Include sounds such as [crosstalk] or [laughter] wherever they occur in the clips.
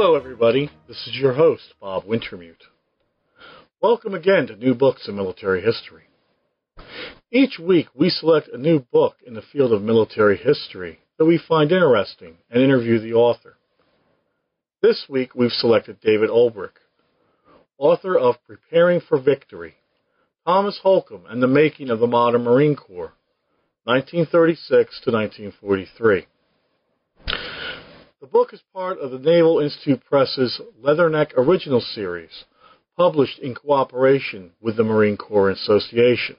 Hello, everybody. This is your host, Bob Wintermute. Welcome again to New Books in Military History. Each week, we select a new book in the field of military history that we find interesting and interview the author. This week, we've selected David Ulbrich, author of Preparing for Victory Thomas Holcomb and the Making of the Modern Marine Corps, 1936 to 1943. The book is part of the Naval Institute Press's Leatherneck Original Series, published in cooperation with the Marine Corps Association.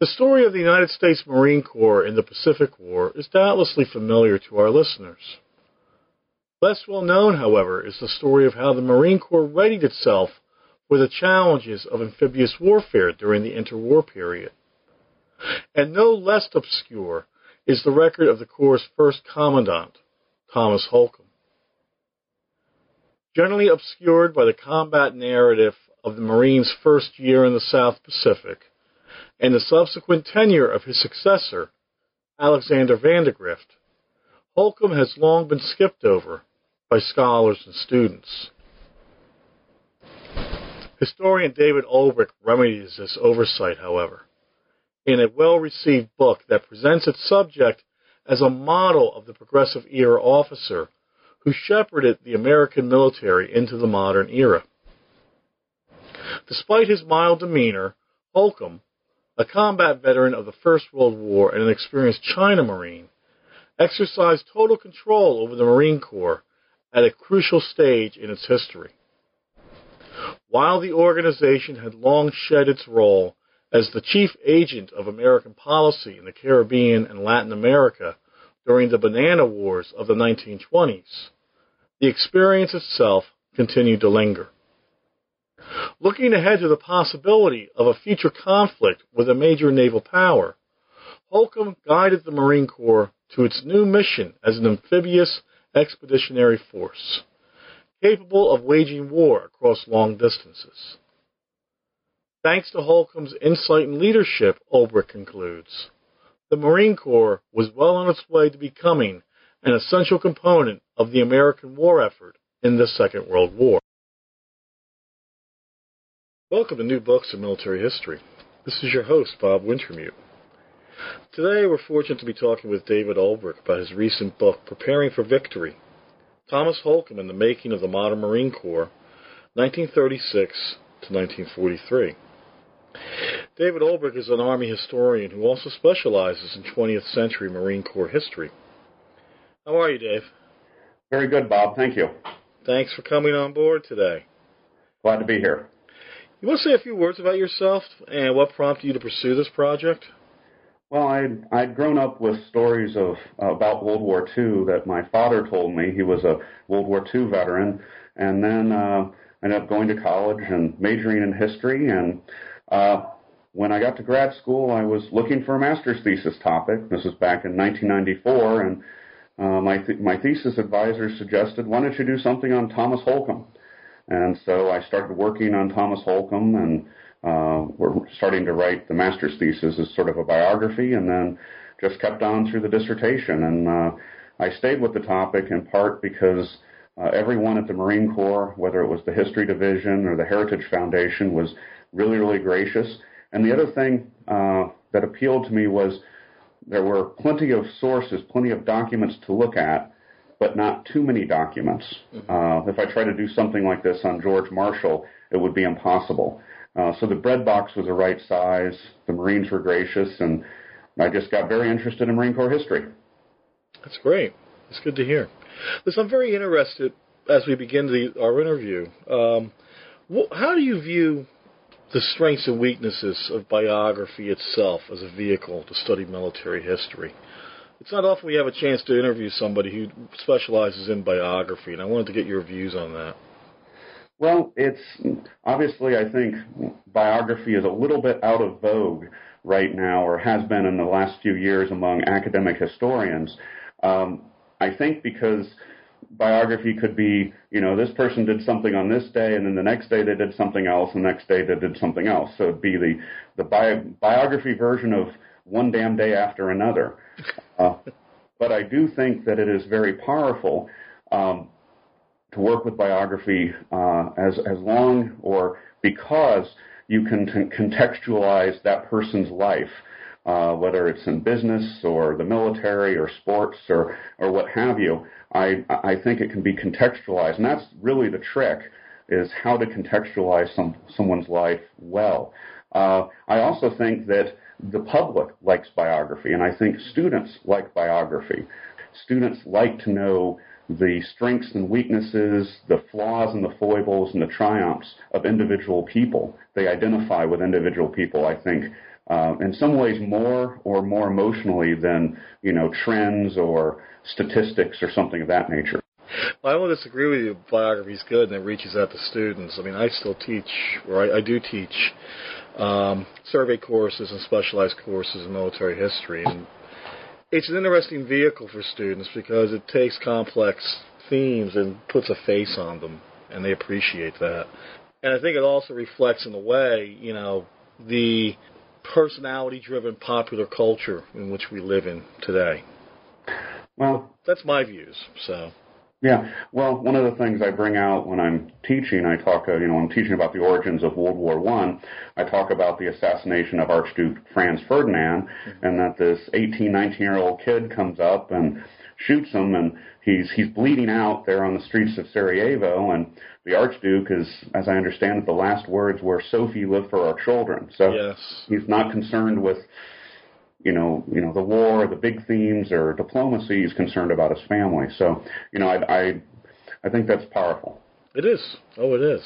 The story of the United States Marine Corps in the Pacific War is doubtlessly familiar to our listeners. Less well known, however, is the story of how the Marine Corps readied itself for the challenges of amphibious warfare during the interwar period. And no less obscure is the record of the Corps' first commandant, Thomas Holcomb. Generally obscured by the combat narrative of the Marines' first year in the South Pacific and the subsequent tenure of his successor, Alexander Vandegrift, Holcomb has long been skipped over by scholars and students. Historian David Ulbrich remedies this oversight, however in a well received book that presents its subject as a model of the progressive era officer who shepherded the American military into the modern era. Despite his mild demeanor, Holcomb, a combat veteran of the First World War and an experienced China Marine, exercised total control over the Marine Corps at a crucial stage in its history. While the organization had long shed its role as the chief agent of American policy in the Caribbean and Latin America during the banana wars of the 1920s, the experience itself continued to linger. Looking ahead to the possibility of a future conflict with a major naval power, Holcomb guided the Marine Corps to its new mission as an amphibious expeditionary force, capable of waging war across long distances. Thanks to Holcomb's insight and leadership, Ulbrich concludes, the Marine Corps was well on its way to becoming an essential component of the American war effort in the Second World War. Welcome to New Books in Military History. This is your host, Bob Wintermute. Today we're fortunate to be talking with David Ulbrich about his recent book, Preparing for Victory Thomas Holcomb and the Making of the Modern Marine Corps, 1936 to 1943. David Ulbrich is an Army historian who also specializes in 20th century Marine Corps history. How are you, Dave? Very good, Bob. Thank you. Thanks for coming on board today. Glad to be here. You want to say a few words about yourself and what prompted you to pursue this project? Well, I'd, I'd grown up with stories of uh, about World War II that my father told me. He was a World War II veteran, and then uh, ended up going to college and majoring in history and uh, when I got to grad school, I was looking for a master's thesis topic. This was back in 1994, and uh, my th- my thesis advisor suggested, "Why don't you do something on Thomas Holcomb?" And so I started working on Thomas Holcomb, and uh, we're starting to write the master's thesis as sort of a biography, and then just kept on through the dissertation. And uh, I stayed with the topic in part because uh, everyone at the Marine Corps, whether it was the History Division or the Heritage Foundation, was really, really gracious. And the other thing uh, that appealed to me was there were plenty of sources, plenty of documents to look at, but not too many documents. Mm-hmm. Uh, if I tried to do something like this on George Marshall, it would be impossible. Uh, so the bread box was the right size. The Marines were gracious, and I just got very interested in Marine Corps history. That's great. It's good to hear. Listen, I'm very interested as we begin the, our interview. Um, wh- how do you view the strengths and weaknesses of biography itself as a vehicle to study military history. It's not often we have a chance to interview somebody who specializes in biography, and I wanted to get your views on that. Well, it's obviously, I think biography is a little bit out of vogue right now, or has been in the last few years among academic historians. Um, I think because biography could be, you know, this person did something on this day, and then the next day they did something else, and the next day they did something else. So it'd be the the bi- biography version of one damn day after another. [laughs] Uh, but I do think that it is very powerful um, to work with biography uh, as as long or because you can t- contextualize that person's life, uh, whether it's in business or the military or sports or or what have you. I I think it can be contextualized, and that's really the trick is how to contextualize some someone's life well. Uh, I also think that the public likes biography, and I think students like biography. Students like to know the strengths and weaknesses, the flaws and the foibles and the triumphs of individual people. They identify with individual people, I think, uh, in some ways more or more emotionally than, you know, trends or statistics or something of that nature. Well, I will disagree with you. Biography is good and it reaches out to students. I mean, I still teach, or I, I do teach um, survey courses and specialized courses in military history, and it's an interesting vehicle for students because it takes complex themes and puts a face on them, and they appreciate that. And I think it also reflects, in a way, you know, the personality-driven popular culture in which we live in today. Well, that's my views. So. Yeah, well, one of the things I bring out when I'm teaching, I talk, uh, you know, I'm teaching about the origins of World War One. I. I talk about the assassination of Archduke Franz Ferdinand, mm-hmm. and that this 18, 19 year old kid comes up and shoots him, and he's he's bleeding out there on the streets of Sarajevo, and the Archduke is, as I understand it, the last words were "Sophie, live for our children." So yes. he's not concerned with you know, you know, the war, the big themes, or diplomacy. He's concerned about his family. So, you know, I, I, I think that's powerful. It is. Oh, it is.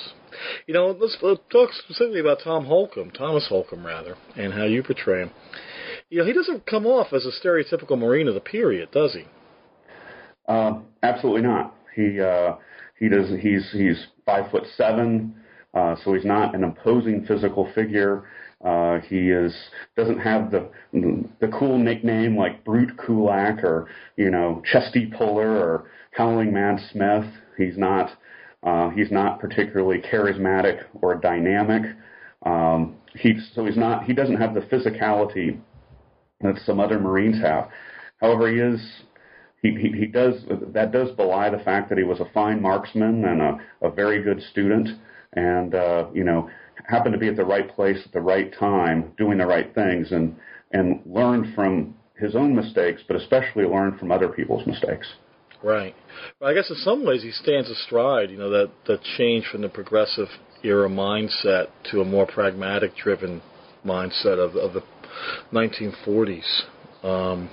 You know, let's, let's talk specifically about Tom Holcomb, Thomas Holcomb, rather, and how you portray him. You know, he doesn't come off as a stereotypical Marine of the period, does he? Uh, absolutely not. He uh, he does. He's he's five foot seven, uh, so he's not an imposing physical figure. Uh, he is doesn't have the the cool nickname like Brute Krulak or you know Chesty Puller or Howling Mad Smith. He's not uh, he's not particularly charismatic or dynamic. Um, he so he's not he doesn't have the physicality that some other Marines have. However, he is he, he, he does that does belie the fact that he was a fine marksman and a, a very good student and uh, you know happened to be at the right place at the right time, doing the right things, and and learned from his own mistakes, but especially learned from other people's mistakes. Right. Well, I guess in some ways he stands astride, you know, that that change from the progressive era mindset to a more pragmatic driven mindset of of the 1940s. Um,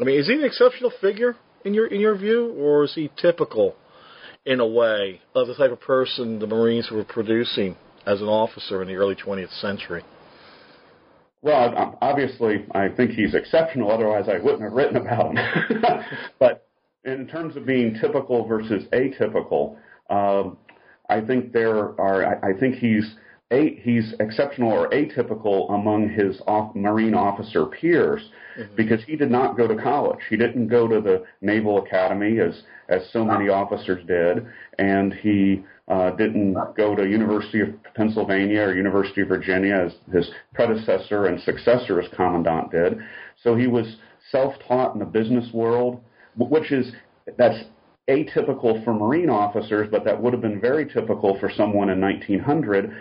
I mean, is he an exceptional figure in your in your view, or is he typical in a way of the type of person the Marines were producing as an officer in the early 20th century? Well, obviously, I think he's exceptional. Otherwise, I wouldn't have written about him. [laughs] but in terms of being typical versus atypical, um, I think there are. I, I think he's a, he's exceptional or atypical among his off, Marine officer peers mm-hmm. because he did not go to college. He didn't go to the Naval Academy as as so many officers did, and he uh, didn't go to University of Pennsylvania or University of Virginia as his predecessor and successor as commandant did. So he was self-taught in the business world, which is that's atypical for Marine officers, but that would have been very typical for someone in 1900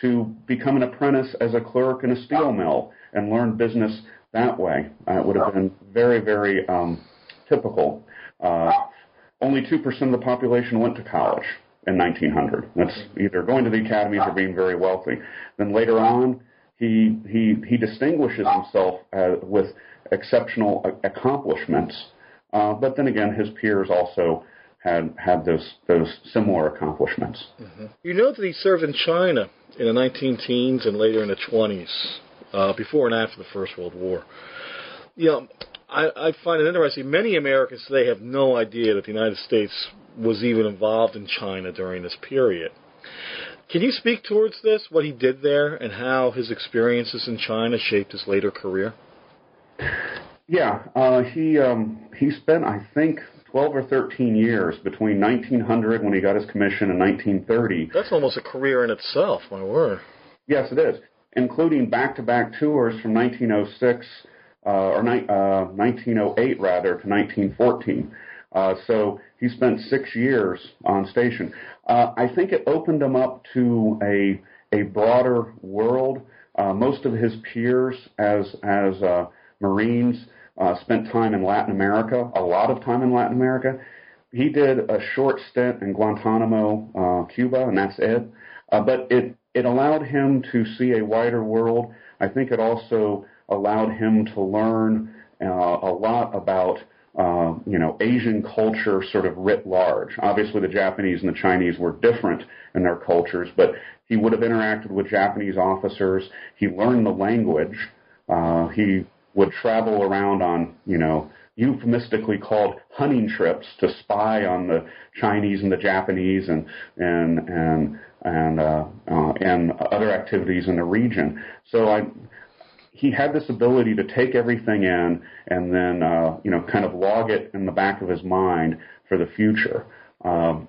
to become an apprentice as a clerk in a steel mill and learn business that way. Uh, it would have been very, very um, typical. Uh, only 2% of the population went to college in 1900. That's either going to the academies or being very wealthy. Then later on, he he he distinguishes himself uh, with exceptional accomplishments. Uh, but then again, his peers also had had those those similar accomplishments. Mm-hmm. You know that he served in China in the 19 teens and later in the 20s, uh, before and after the First World War. You know, I, I find it interesting. Many Americans today have no idea that the United States was even involved in China during this period. Can you speak towards this, what he did there, and how his experiences in China shaped his later career? Yeah, uh, he um, he spent I think 12 or 13 years between 1900 when he got his commission and 1930. That's almost a career in itself, my word. Yes, it is, including back-to-back tours from 1906 uh, or ni- uh, 1908 rather to 1914. Uh, so he spent six years on station. Uh, I think it opened him up to a a broader world. Uh, most of his peers as as uh, Marines uh, spent time in Latin America, a lot of time in Latin America. He did a short stint in Guantanamo, uh, Cuba, and that's it. Uh, but it it allowed him to see a wider world. I think it also allowed him to learn uh, a lot about uh, you know Asian culture sort of writ large. Obviously, the Japanese and the Chinese were different in their cultures, but he would have interacted with Japanese officers. He learned the language. Uh, he would travel around on you know euphemistically called hunting trips to spy on the Chinese and the Japanese and and and and uh, uh, and other activities in the region. So I he had this ability to take everything in and then uh, you know kind of log it in the back of his mind for the future. Um,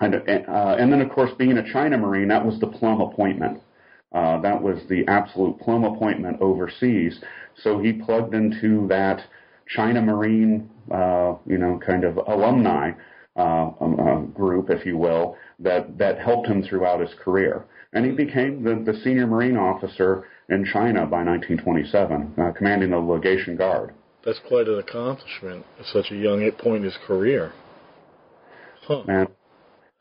and, uh, and then of course being a China Marine, that was the plum appointment. Uh, that was the absolute plum appointment overseas. So he plugged into that China Marine, uh, you know, kind of alumni uh, um, uh, group, if you will, that that helped him throughout his career. And he became the, the senior Marine officer in China by 1927, uh, commanding the legation guard. That's quite an accomplishment at such a young point in his career. Huh. And,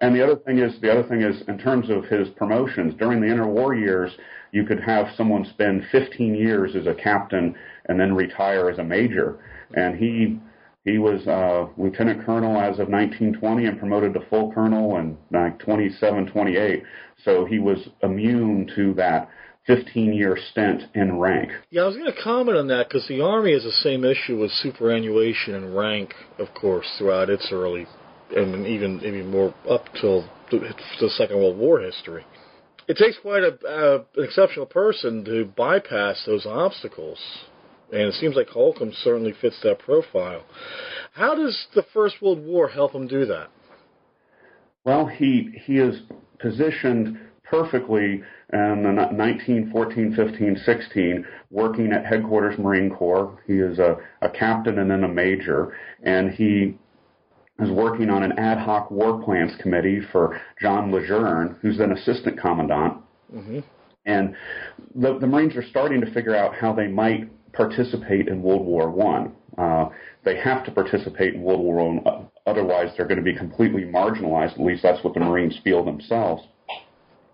and the other thing is, the other thing is, in terms of his promotions during the interwar years, you could have someone spend 15 years as a captain and then retire as a major. And he he was uh, lieutenant colonel as of 1920 and promoted to full colonel in like 27, 28. So he was immune to that 15 year stint in rank. Yeah, I was going to comment on that because the Army has the same issue with superannuation and rank, of course, throughout its early and even even more up till the Second World War history. It takes quite a, uh, an exceptional person to bypass those obstacles, and it seems like Holcomb certainly fits that profile. How does the First World War help him do that? Well, he he is positioned perfectly in the 1914, 15, 16, working at Headquarters Marine Corps. He is a, a captain and then a major, and he is working on an ad hoc war plans committee for John Lejeune, who's an assistant commandant. Mm-hmm. And the, the Marines are starting to figure out how they might participate in World War One. Uh, they have to participate in World War One, otherwise they're going to be completely marginalized. At least that's what the Marines feel themselves.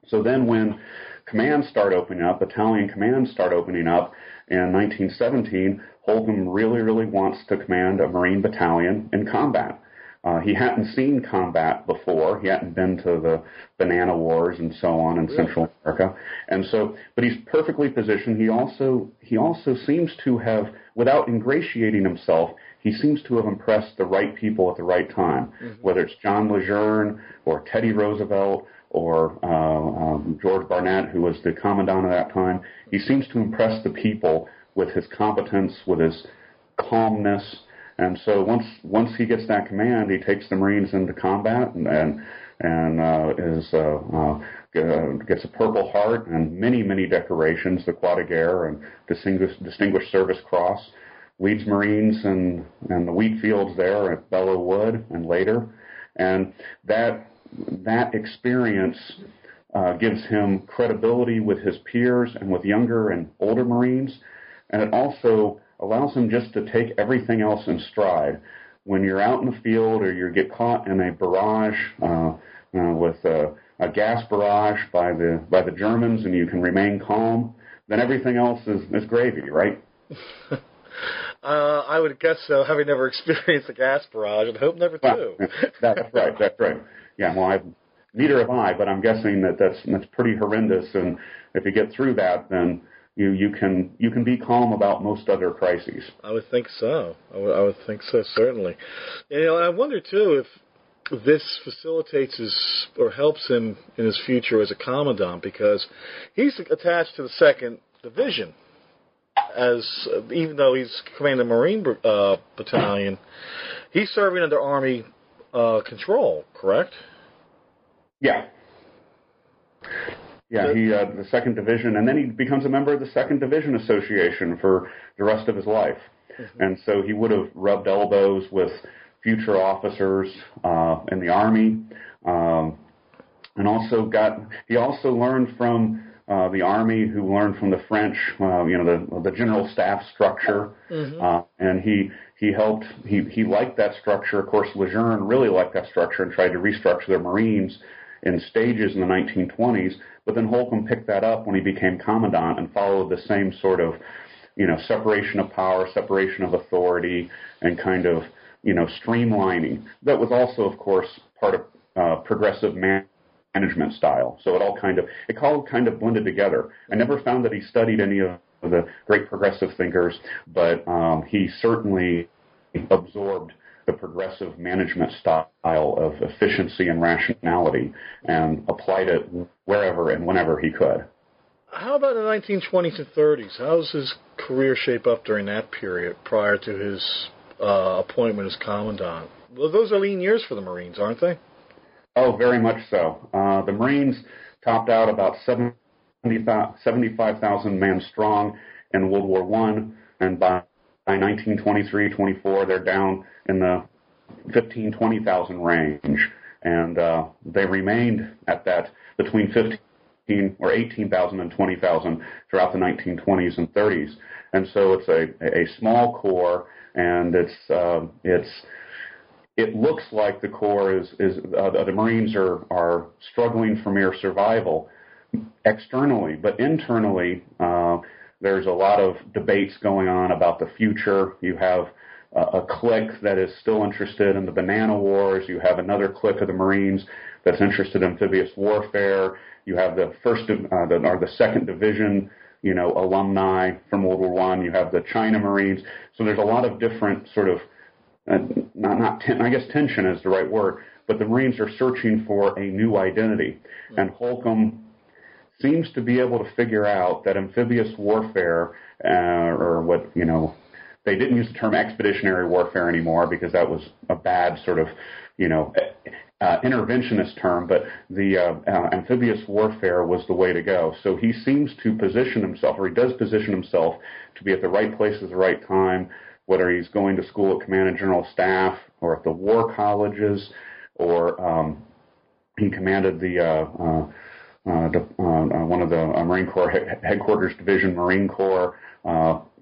So then when commands start opening up, battalion commands start opening up in 1917, Holcomb really, really wants to command a Marine battalion in combat. Uh, he hadn't seen combat before. He hadn't been to the banana wars and so on in really? Central America, and so. But he's perfectly positioned. He also he also seems to have, without ingratiating himself, he seems to have impressed the right people at the right time. Mm-hmm. Whether it's John Lejeune or Teddy Roosevelt or uh, um, George Barnett, who was the commandant at that time. He seems to impress the people with his competence, with his calmness, and so once once he gets that command, he takes the Marines into combat and and, and uh, is uh, uh, gets a Purple Heart and many many decorations, the Croix de Guerre and Distinguished Distinguished Service Cross. Leads Marines and and the wheat fields there at Belleau Wood and later, and that that experience uh, gives him credibility with his peers and with younger and older Marines, and it also allows them just to take everything else in stride. When you're out in the field or you get caught in a barrage uh, uh, with a, a gas barrage by the by the Germans, and you can remain calm, then everything else is, is gravy, right? [laughs] Uh, I would guess so, having never [laughs] experienced a gas barrage, and hope never to. that's right. That's right. Yeah, well, I've, neither have I, but I'm guessing that that's that's pretty horrendous. And if you get through that, then you you can you can be calm about most other crises. I would think so. I would, I would think so certainly. And, you know, I wonder too if this facilitates his or helps him in his future as a commandant because he's attached to the second division as uh, even though he's commanding the Marine uh, battalion, he's serving under Army uh, control, correct? Yeah. Yeah, he uh, the second division, and then he becomes a member of the second division association for the rest of his life. Mm-hmm. And so he would have rubbed elbows with future officers uh, in the Army. Um, and also got, he also learned from uh, the army, who learned from the French, uh, you know, the the general staff structure, mm-hmm. uh, and he he helped. He he liked that structure. Of course, Lejeune really liked that structure and tried to restructure their Marines in stages in the 1920s. But then Holcomb picked that up when he became commandant and followed the same sort of, you know, separation of power, separation of authority, and kind of you know streamlining. That was also, of course, part of uh, progressive man management style. So it all kind of it all kind of blended together. I never found that he studied any of the great progressive thinkers, but um, he certainly absorbed the progressive management style of efficiency and rationality and applied it wherever and whenever he could. How about the 1920s and 30s? How does his career shape up during that period prior to his uh, appointment as commandant? Well, those are lean years for the Marines, aren't they? Oh, very much so. Uh, the Marines topped out about 75,000 men strong in World War One, and by, by 1923-24, they're down in the 15, 20,000 range, and uh, they remained at that between 15 or 18,000 and 20,000 throughout the 1920s and 30s. And so it's a, a small corps, and it's uh, it's it looks like the Corps is, is uh, the Marines are, are struggling for mere survival externally, but internally, uh, there's a lot of debates going on about the future. You have uh, a clique that is still interested in the banana wars. You have another clique of the Marines that's interested in amphibious warfare. You have the first uh, the, or the second division, you know, alumni from World War One. You have the China Marines. So there's a lot of different sort of uh, not not ten, I guess tension is the right word, but the Marines are searching for a new identity, and Holcomb seems to be able to figure out that amphibious warfare, uh, or what you know, they didn't use the term expeditionary warfare anymore because that was a bad sort of, you know. Uh, interventionist term, but the uh, uh, amphibious warfare was the way to go. So he seems to position himself, or he does position himself, to be at the right place at the right time, whether he's going to school at Command and General Staff or at the war colleges, or um, he commanded the, uh, uh, uh, uh, uh, one of the uh, Marine Corps headquarters division, Marine Corps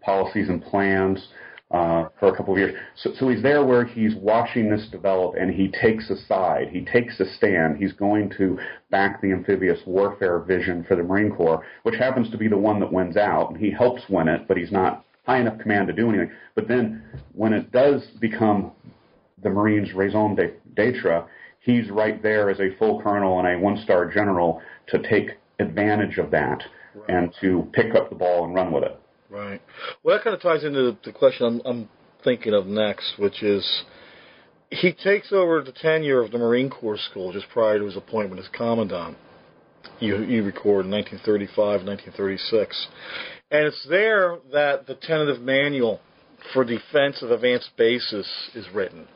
policies and plans. for a couple of years, so, so he's there where he's watching this develop, and he takes a side. He takes a stand. He's going to back the amphibious warfare vision for the Marine Corps, which happens to be the one that wins out. And he helps win it, but he's not high enough command to do anything. But then when it does become the Marines' raison d'etre, he's right there as a full colonel and a one-star general to take advantage of that right. and to pick up the ball and run with it. Right. Well, that kind of ties into the question I'm, I'm thinking of next, which is he takes over the tenure of the Marine Corps School just prior to his appointment as commandant. You, you record in 1935, 1936. And it's there that the tentative manual for defense of advanced bases is written.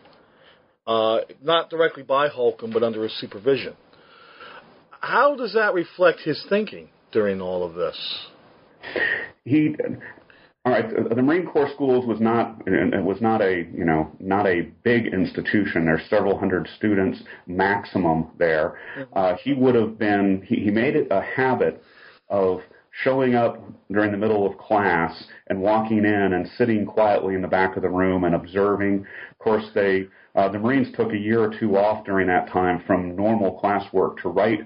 Uh, not directly by Holcomb, but under his supervision. How does that reflect his thinking during all of this? He, all right. The Marine Corps Schools was not it was not a you know not a big institution. There's several hundred students maximum there. Mm-hmm. Uh, he would have been he, he made it a habit of showing up during the middle of class and walking in and sitting quietly in the back of the room and observing. Of course, they uh, the Marines took a year or two off during that time from normal classwork to write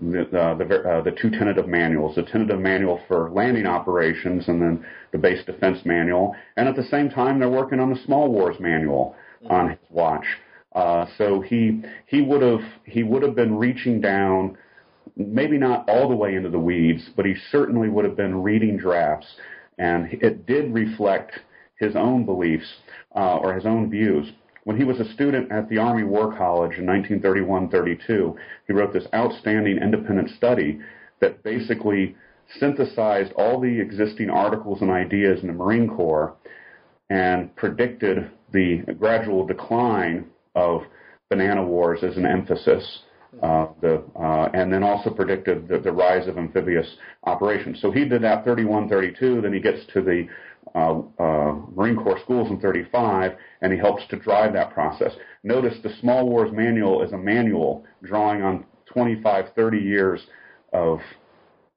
the uh, the, uh, the two tentative manuals, the tentative manual for landing operations and then the base defense manual. And at the same time, they're working on the small wars manual on his watch. Uh, so he he would have he would have been reaching down maybe not all the way into the weeds, but he certainly would have been reading drafts, and it did reflect his own beliefs uh, or his own views. When he was a student at the Army War College in 1931-32, he wrote this outstanding independent study that basically synthesized all the existing articles and ideas in the Marine Corps and predicted the gradual decline of banana wars as an emphasis uh, the, uh, and then also predicted the, the, rise of amphibious operations. So he did that 31, 32. Then he gets to the uh, uh, Marine Corps schools in 35, and he helps to drive that process. Notice the Small Wars Manual is a manual drawing on 25, 30 years of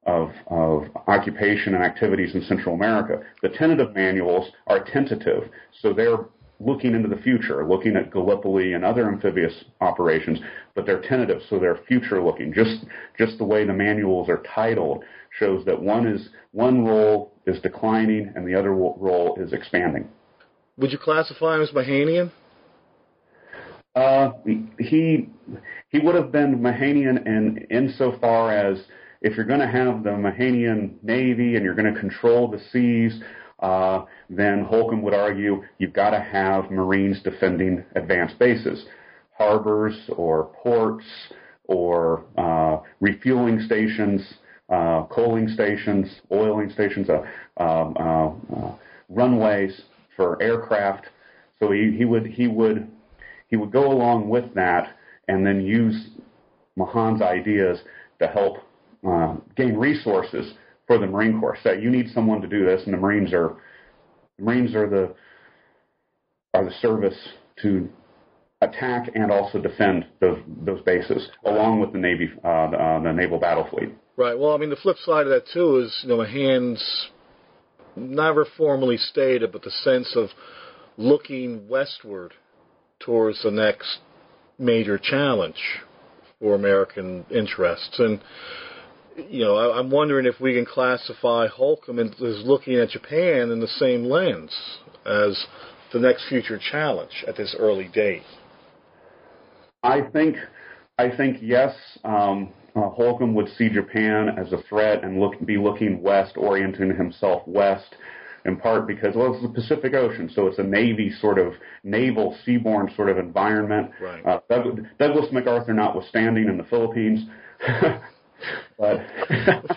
of, of occupation and activities in Central America. The tentative manuals are tentative, so they're looking into the future, looking at Gallipoli and other amphibious operations, but they're tentative, so they're future looking. Just just the way the manuals are titled shows that one is one role is declining and the other role is expanding. Would you classify him as Mahanian? Uh, he he would have been Mahanian in insofar as if you're going to have the Mahanian Navy and you're going to control the seas, uh, then Holcomb would argue you've got to have Marines defending advanced bases, harbors or ports or uh, refueling stations, uh, coaling stations, oiling stations, uh, um, uh, uh, runways for aircraft. So he, he would he would he would go along with that and then use Mahan's ideas to help gain resources for the Marine Corps. Say you need someone to do this, and the Marines are the Marines are the are the service to attack and also defend those those bases, along with the Navy, uh, the, uh, the naval battle fleet. Right. Well, I mean, the flip side of that too is you know Mahan's never formally stated, but the sense of looking westward towards the next major challenge for American interests. And, you know, I, am wondering if we can classify Holcomb as looking at Japan in the same lens as the next future challenge at this early date. I think, I think yes. Um, uh, Holcomb would see Japan as a threat and look, be looking west, orienting himself west in part because well, it's the Pacific Ocean, so it's a Navy sort of naval seaborne sort of environment. Right. Uh, Doug, Douglas MacArthur notwithstanding in the Philippines, [laughs] but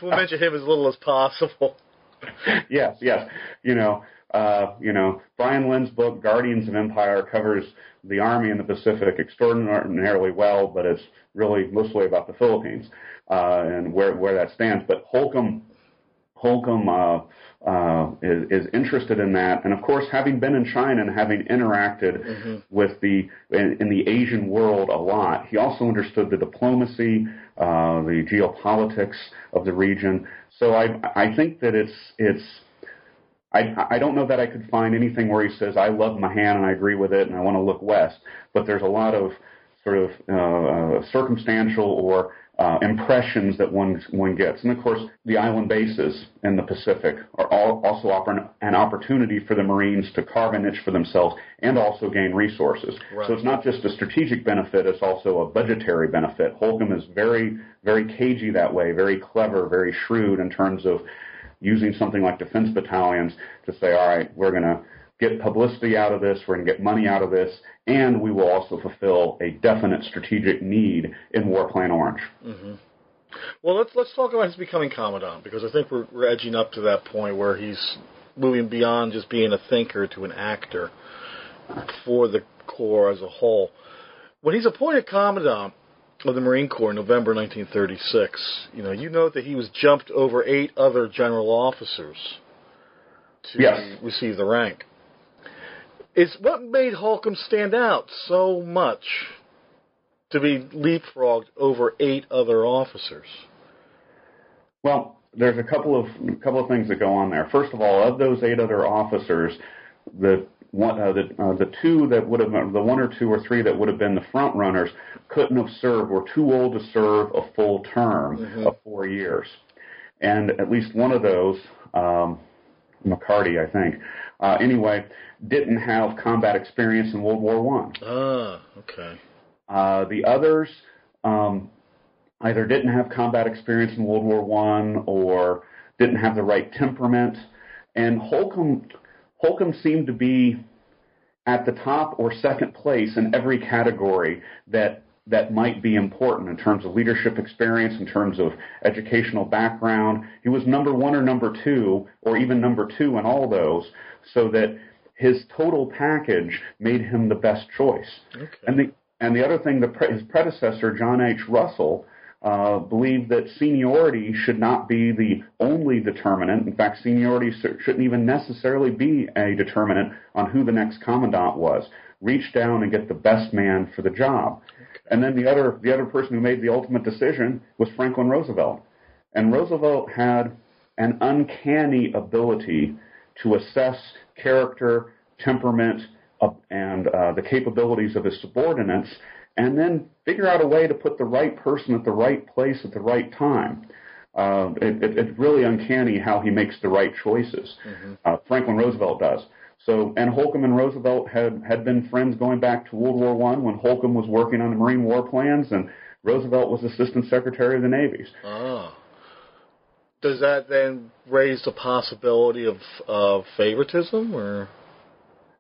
we'll mention him as little as possible. yes, yes. You know, uh, you know, Brian Linn's book Guardians of Empire covers the Army in the Pacific extraordinarily well, but it's really mostly about the Philippines uh, and where where that stands. But Holcomb Holcomb uh, uh, is, is, interested in that, and of course, having been in China and having interacted mm-hmm. with the in, in, the Asian world a lot, he also understood the diplomacy, uh, the geopolitics of the region. So I I think that it's it's. I, I don't know that I could find anything where he says I love Mahan and I agree with it and I want to look west, but there's a lot of sort of uh, uh circumstantial or uh, impressions that one one gets. And of course, the island bases in the Pacific are all, also offer an opportunity for the Marines to carve a niche for themselves and also gain resources. Right. So it's not just a strategic benefit; it's also a budgetary benefit. Holcomb is very, very cagey that way, very clever, very shrewd in terms of using something like defense battalions to say, all right, we're going to get publicity out of this, we're going to get money out of this, and we will also fulfill a definite strategic need in War Plan Orange. Mm-hmm. Well, let's let's talk about his becoming commandant because I think we're, we're edging up to that point where he's moving beyond just being a thinker to an actor for the Corps as a whole. When he's appointed commandant of the Marine Corps in November 1936, you know, you note that he was jumped over eight other general officers to yes. receive the rank is what made Holcomb stand out so much to be leapfrogged over eight other officers? Well, there's a couple of a couple of things that go on there. First of all, of those eight other officers, the one, uh, the uh, the two that would have the one or two or three that would have been the front runners couldn't have served were too old to serve a full term mm-hmm. of four years, and at least one of those, um, McCarty, I think. Uh, anyway, didn't have combat experience in World War One. Ah, okay. Uh, the others um, either didn't have combat experience in World War One or didn't have the right temperament. And Holcomb Holcomb seemed to be at the top or second place in every category that that might be important in terms of leadership experience, in terms of educational background. He was number one or number two, or even number two in all those, so that his total package made him the best choice. Okay. And the and the other thing, the his predecessor John H. Russell uh, believed that seniority should not be the only determinant. In fact, seniority shouldn't even necessarily be a determinant on who the next commandant was. Reach down and get the best man for the job. And then the other the other person who made the ultimate decision was Franklin Roosevelt. And Roosevelt had an uncanny ability to assess character, temperament, uh, and uh, the capabilities of his subordinates, and then figure out a way to put the right person at the right place at the right time. Uh, it, it, it's really uncanny how he makes the right choices. Mm-hmm. Uh, Franklin Roosevelt does. So, and Holcomb and Roosevelt had had been friends going back to World War One when Holcomb was working on the Marine War plans, and Roosevelt was Assistant Secretary of the Navy. Ah. Does that then raise the possibility of of favoritism, or?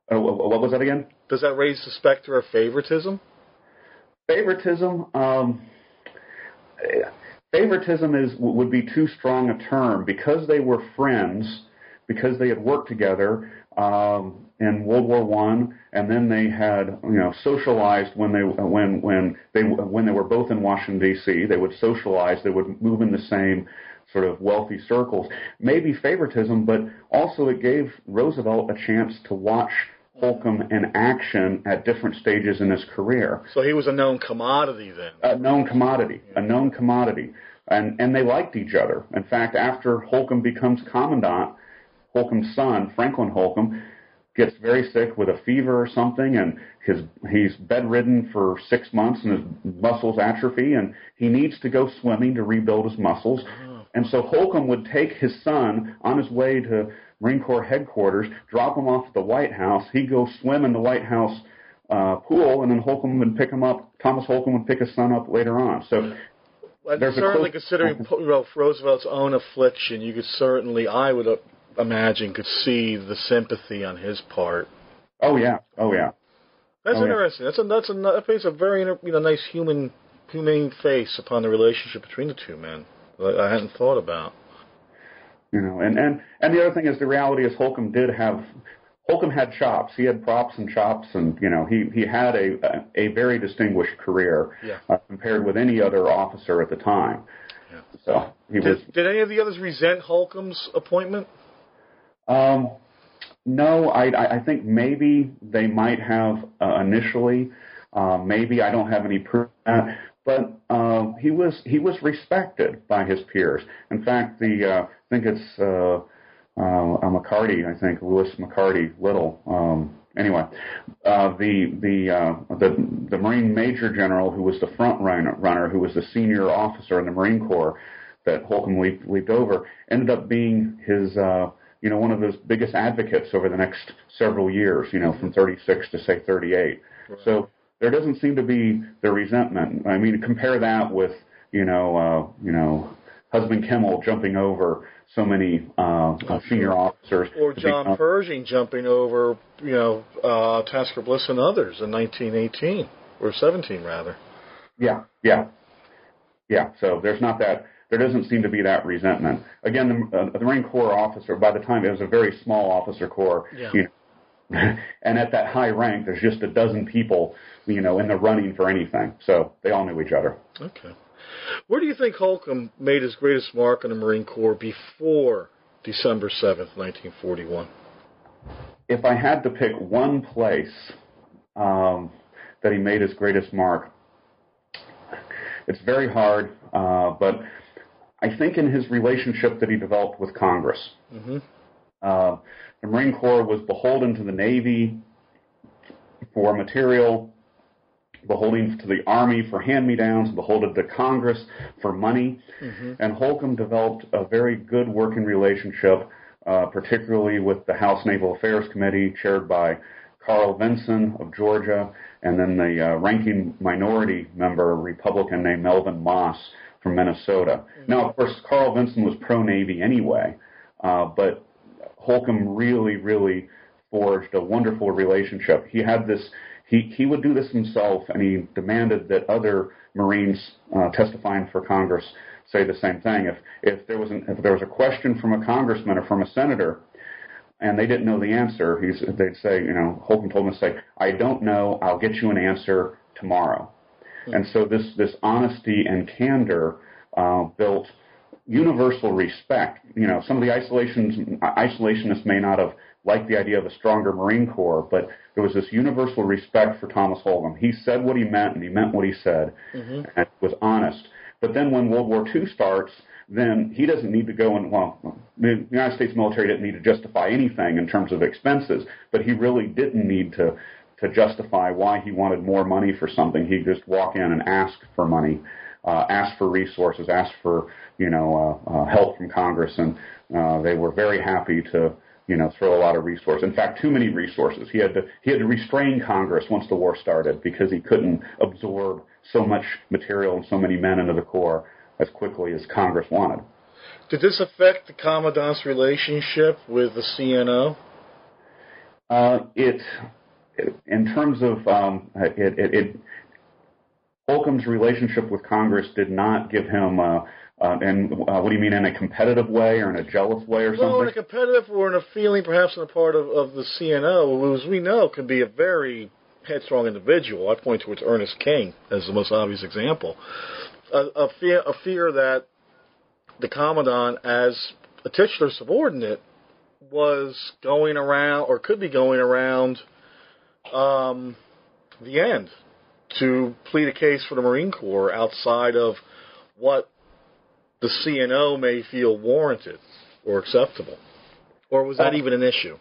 Uh, what was that again? Does that raise the specter of favoritism? Favoritism. Um, favoritism is would be too strong a term because they were friends, because they had worked together um, in World War One, and then they had you know socialized when they when when they when they were both in Washington D.C. They would socialize. They would move in the same sort of wealthy circles. Maybe favoritism, but also it gave Roosevelt a chance to watch Holcomb in action at different stages in his career. So he was a known commodity then. A known commodity. A known commodity. And and they liked each other. In fact, after Holcomb becomes commandant, Holcomb's son, Franklin Holcomb, gets very sick with a fever or something and his he's bedridden for six months and his muscles atrophy and he needs to go swimming to rebuild his muscles. Oh. And so Holcomb would take his son on his way to Marine Corps headquarters, drop him off at the White House. He'd go swim in the White House uh, pool, and then Holcomb would pick him up. Thomas Holcomb would pick his son up later on. So well, certainly considering know, Roosevelt's own affliction, you could certainly, I would uh, imagine, could see the sympathy on his part. Oh yeah, oh yeah. That's oh, interesting. Yeah. That's a that's a that paints a very you know nice human humane face upon the relationship between the two men. I hadn't thought about. You know, and and and the other thing is the reality is Holcomb did have Holcomb had chops. He had props and chops, and you know he he had a a, a very distinguished career yeah. uh, compared with any other officer at the time. Yeah. So he did, was. Did any of the others resent Holcomb's appointment? Um, no, I I think maybe they might have uh, initially. Uh, maybe I don't have any proof that, but uh, he was he was respected by his peers. In fact, the uh, I think it's uh, uh, McCarty. I think Louis McCarty Little. Um, anyway, uh, the the uh, the the Marine Major General who was the front runner, runner, who was the senior officer in the Marine Corps that Holcomb leaped, leaped over, ended up being his. Uh, you know, one of those biggest advocates over the next several years, you know, from 36 to say 38. Right. So there doesn't seem to be the resentment. I mean, compare that with, you know, uh, you know, Husband Kimmel jumping over so many uh, uh, senior officers. Or John Pershing jumping over, you know, uh, Tasker Bliss and others in 1918 or 17 rather. Yeah, yeah, yeah. So there's not that. There doesn't seem to be that resentment. Again, the, uh, the Marine Corps officer, by the time it was a very small officer corps, yeah. you know, [laughs] and at that high rank, there's just a dozen people, you know, in the running for anything. So they all knew each other. Okay. Where do you think Holcomb made his greatest mark in the Marine Corps before December 7th, 1941? If I had to pick one place um, that he made his greatest mark, it's very hard, uh, but I think in his relationship that he developed with Congress. Mm-hmm. Uh, the Marine Corps was beholden to the Navy for material, beholden to the Army for hand-me-downs, beholden to Congress for money. Mm-hmm. And Holcomb developed a very good working relationship, uh, particularly with the House Naval Affairs Committee, chaired by Carl Vinson of Georgia, and then the uh, ranking minority member, Republican named Melvin Maas from Minnesota. Mm-hmm. Now, of course, Carl Vinson was pro-Navy anyway, uh, but Holcomb really, really forged a wonderful relationship. He had this. He he would do this himself, and he demanded that other Marines uh, testifying for Congress say the same thing. If if there was an, if there was a question from a congressman or from a senator, and they didn't know the answer, he's, they'd say, you know, Holcomb told him to say, "I don't know. I'll get you an answer tomorrow." And so this this honesty and candor uh, built universal respect. You know, some of the isolations, isolationists may not have liked the idea of a stronger Marine Corps, but there was this universal respect for Thomas Holcomb. He said what he meant, and he meant what he said, mm-hmm. and was honest. But then when World War II starts, then he doesn't need to go and well, the United States military didn't need to justify anything in terms of expenses, but he really didn't need to to justify why he wanted more money for something. He'd just walk in and ask for money, uh, ask for resources, ask for you know uh, uh, help from Congress, and uh, they were very happy to you know throw a lot of resources. In fact, too many resources. He had to he had to restrain Congress once the war started because he couldn't absorb so much material and so many men into the Corps as quickly as Congress wanted. Did this affect the commandant's relationship with the CNO? Uh, it, in terms of um, it, it, it, Holcomb's relationship with Congress did not give him. Uh, uh, and uh, what do you mean in a competitive way or in a jealous way or well, something? Well, in a competitive or in a feeling, perhaps on the part of, of the CNO, who, as we know, can be a very headstrong individual. I point towards Ernest King as the most obvious example. A, a fear, a fear that the commandant, as a titular subordinate, was going around or could be going around um, the end to plead a case for the Marine Corps outside of what the CNO may feel warranted or acceptable? Or was that uh, even an issue?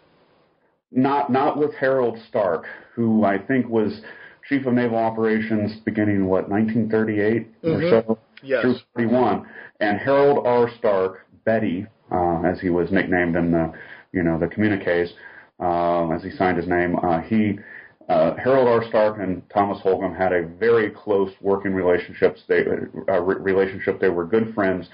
Not not with Harold Stark, who I think was chief of naval operations beginning what 1938 mm-hmm. or so yes. through 41. And Harold R. Stark, Betty, uh, as he was nicknamed in the you know the communiques, uh, as he signed his name, uh, he uh, Harold R. Stark and Thomas Holcomb had a very close working relationships. They uh, relationship. They were good friends,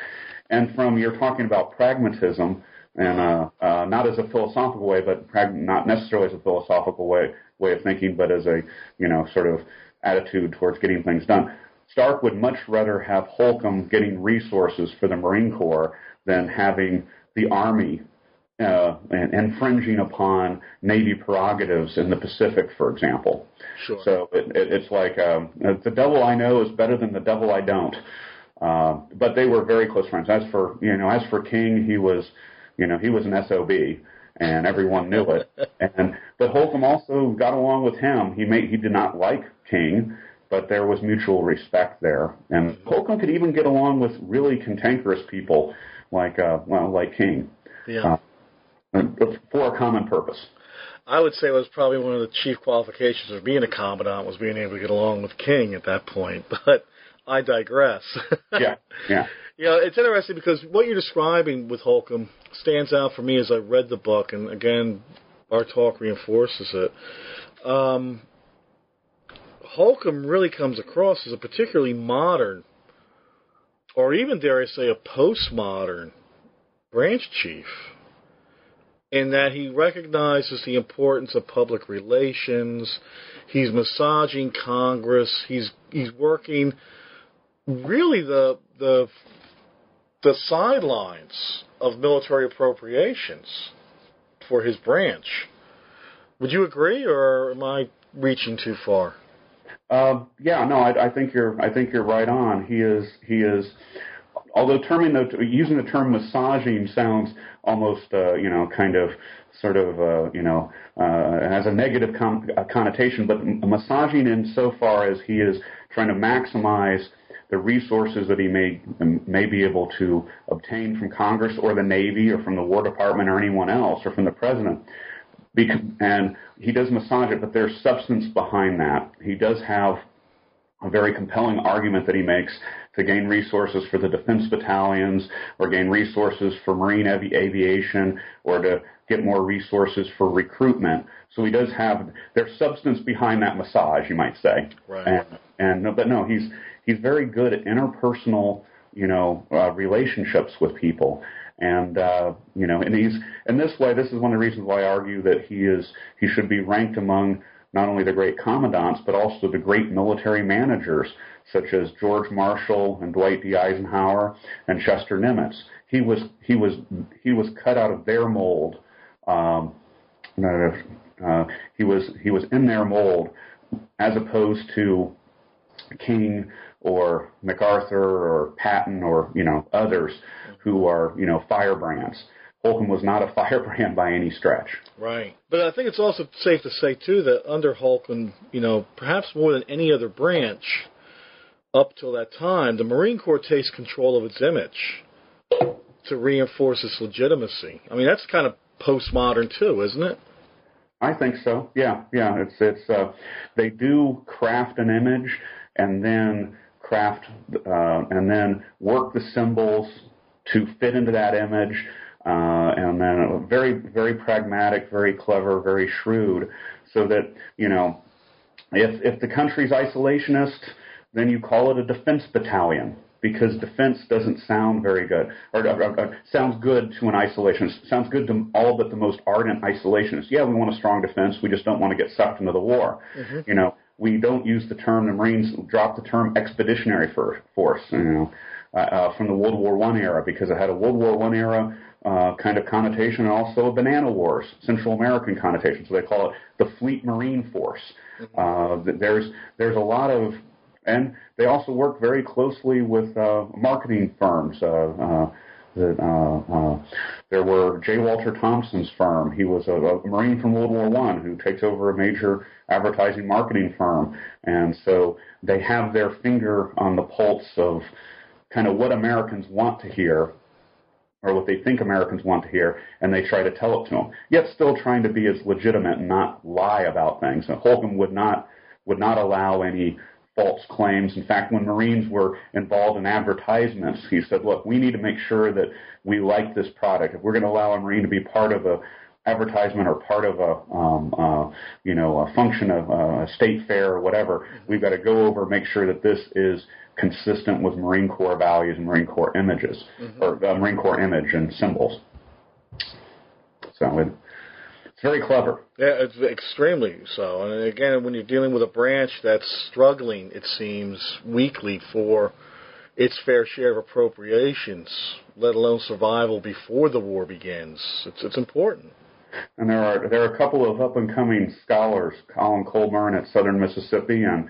and from you're talking about pragmatism and uh, uh, not as a philosophical way, but prag- not necessarily as a philosophical way way of thinking, but as a you know sort of attitude towards getting things done. Stark would much rather have Holcomb getting resources for the Marine Corps than having the Army uh, infringing upon Navy prerogatives in the Pacific, for example. Sure. So it, it, it's like um, the devil I know is better than the devil I don't. Uh, but they were very close friends. As for you know, as for King, he was, you know, he was an SOB, and everyone knew it. [laughs] and but Holcomb also got along with him. He made he did not like King, but there was mutual respect there. And Holcomb could even get along with really cantankerous people like uh, well like King. Yeah. Uh, for a common purpose. I would say it was probably one of the chief qualifications of being a commandant was being able to get along with King at that point. [laughs] But I digress. yeah, yeah. [laughs] You know, it's interesting because what you're describing with Holcomb stands out for me as I read the book, and again, our talk reinforces it. Um, Holcomb really comes across as a particularly modern, or even dare I say, a postmodern branch chief in that he recognizes the importance of public relations. He's massaging Congress. He's he's working really the the the sidelines of military appropriations for his branch. Would you agree, or am I reaching too far? Uh, yeah, no, I, I think you're. I think you're right on. He is. He is. Although terming the using the term massaging sounds almost, uh, you know, kind of, sort of, uh, you know, uh, has a negative con- connotation. But massaging in so far as he is trying to maximize the resources that he may may be able to obtain from Congress or the Navy or from the War Department or anyone else or from the President. And he does massage it, but there's substance behind that. He does have a very compelling argument that he makes to gain resources for the defense battalions or gain resources for marine avi- aviation or to get more resources for recruitment. So he does have there's substance behind that massage, you might say. Right. And, and but no, he's he's very good at interpersonal, you know, uh, relationships with people. And uh, you know, and he's in this way. This is one of the reasons why I argue that he is he should be ranked among not only the great commandants but also the great military managers such as George Marshall and Dwight D. Eisenhower and Chester Nimitz. He was he was he was cut out of their mold. Um, uh, he was he was in their mold as opposed to King or MacArthur or Patton or you know others who are you know firebrands. Holcomb was not a [laughs] firebrand by any stretch. Right. But I think it's also safe to say too that under Holcomb, you know, perhaps more than any other branch up till that time, the Marine Corps takes control of its image to reinforce its legitimacy. I mean, that's kind of postmodern too, isn't it? I think so. Yeah, yeah. It's it's uh, they do craft an image and then craft uh, and then work the symbols to fit into that image. Uh, and then very, very pragmatic, very clever, very shrewd, so that you know, if if the country's isolationist, then you call it a defense battalion because defense doesn't sound very good or, or, or, sounds good to an isolationist. Sounds good to all but the most ardent isolationists. Yeah, we want a strong defense. We just don't want to get sucked into the war. Mm-hmm. You know, we don't use the term the Marines drop the term expeditionary force. You know, uh, uh, from the World War One era because it had a World War One era uh, kind of connotation and also a Banana Wars Central American connotation. So they call it the Fleet Marine Force. Mm-hmm. Uh, there's there's a lot of and they also work very closely with uh, marketing firms. Uh, uh, that uh, uh, there were J. Walter Thompson's firm. He was a, a Marine from World War One who takes over a major advertising marketing firm, and so they have their finger on the pulse of kind of what Americans want to hear or what they think Americans want to hear, and they try to tell it to them. Yet still trying to be as legitimate and not lie about things. And Holcomb would not would not allow any false claims. In fact, when Marines were involved in advertisements, he said, look, we need to make sure that we like this product. If we're going to allow a Marine to be part of a advertisement or part of a um, uh, you know a function of uh, a state fair or whatever, we've got to go over and make sure that this is consistent with Marine Corps values and Marine Corps images mm-hmm. or uh, Marine Corps image and symbols. So very clever. Yeah, it's extremely so. And again, when you're dealing with a branch that's struggling, it seems weekly for its fair share of appropriations, let alone survival before the war begins. It's it's important. And there are there are a couple of up and coming scholars, Colin Colbourn at Southern Mississippi and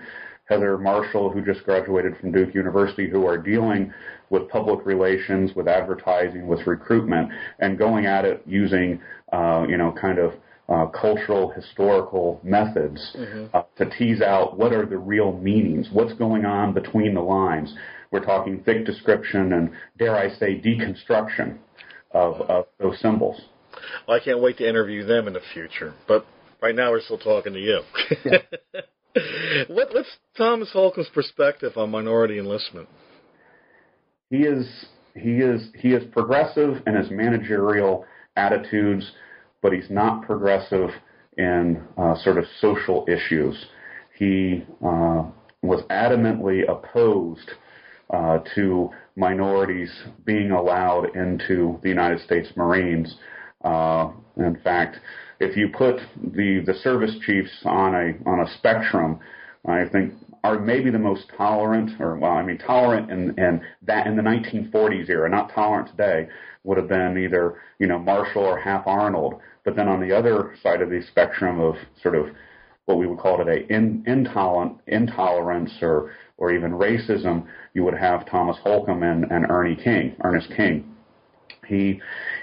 Heather Marshall, who just graduated from Duke University, who are dealing with public relations, with advertising, with recruitment, and going at it using, uh, you know, kind of uh, cultural, historical methods mm-hmm. uh, to tease out what are the real meanings, what's going on between the lines. We're talking thick description and, dare I say, deconstruction of, of those symbols. Well, I can't wait to interview them in the future, but right now we're still talking to you. [laughs] [laughs] what, what's Thomas Holcomb's perspective on minority enlistment? He is he is he is progressive in his managerial attitudes, but he's not progressive in uh, sort of social issues. He uh, was adamantly opposed uh, to minorities being allowed into the United States Marines. Uh, in fact, if you put the, the service chiefs on a on a spectrum, I think are maybe the most tolerant, or well, I mean tolerant in, in that in the 1940s era, not tolerant today, would have been either you know Marshall or Hap Arnold. But then on the other side of the spectrum of sort of what we would call today in, intolerant intolerance or or even racism, you would have Thomas Holcomb and, and Ernie King, Ernest King. He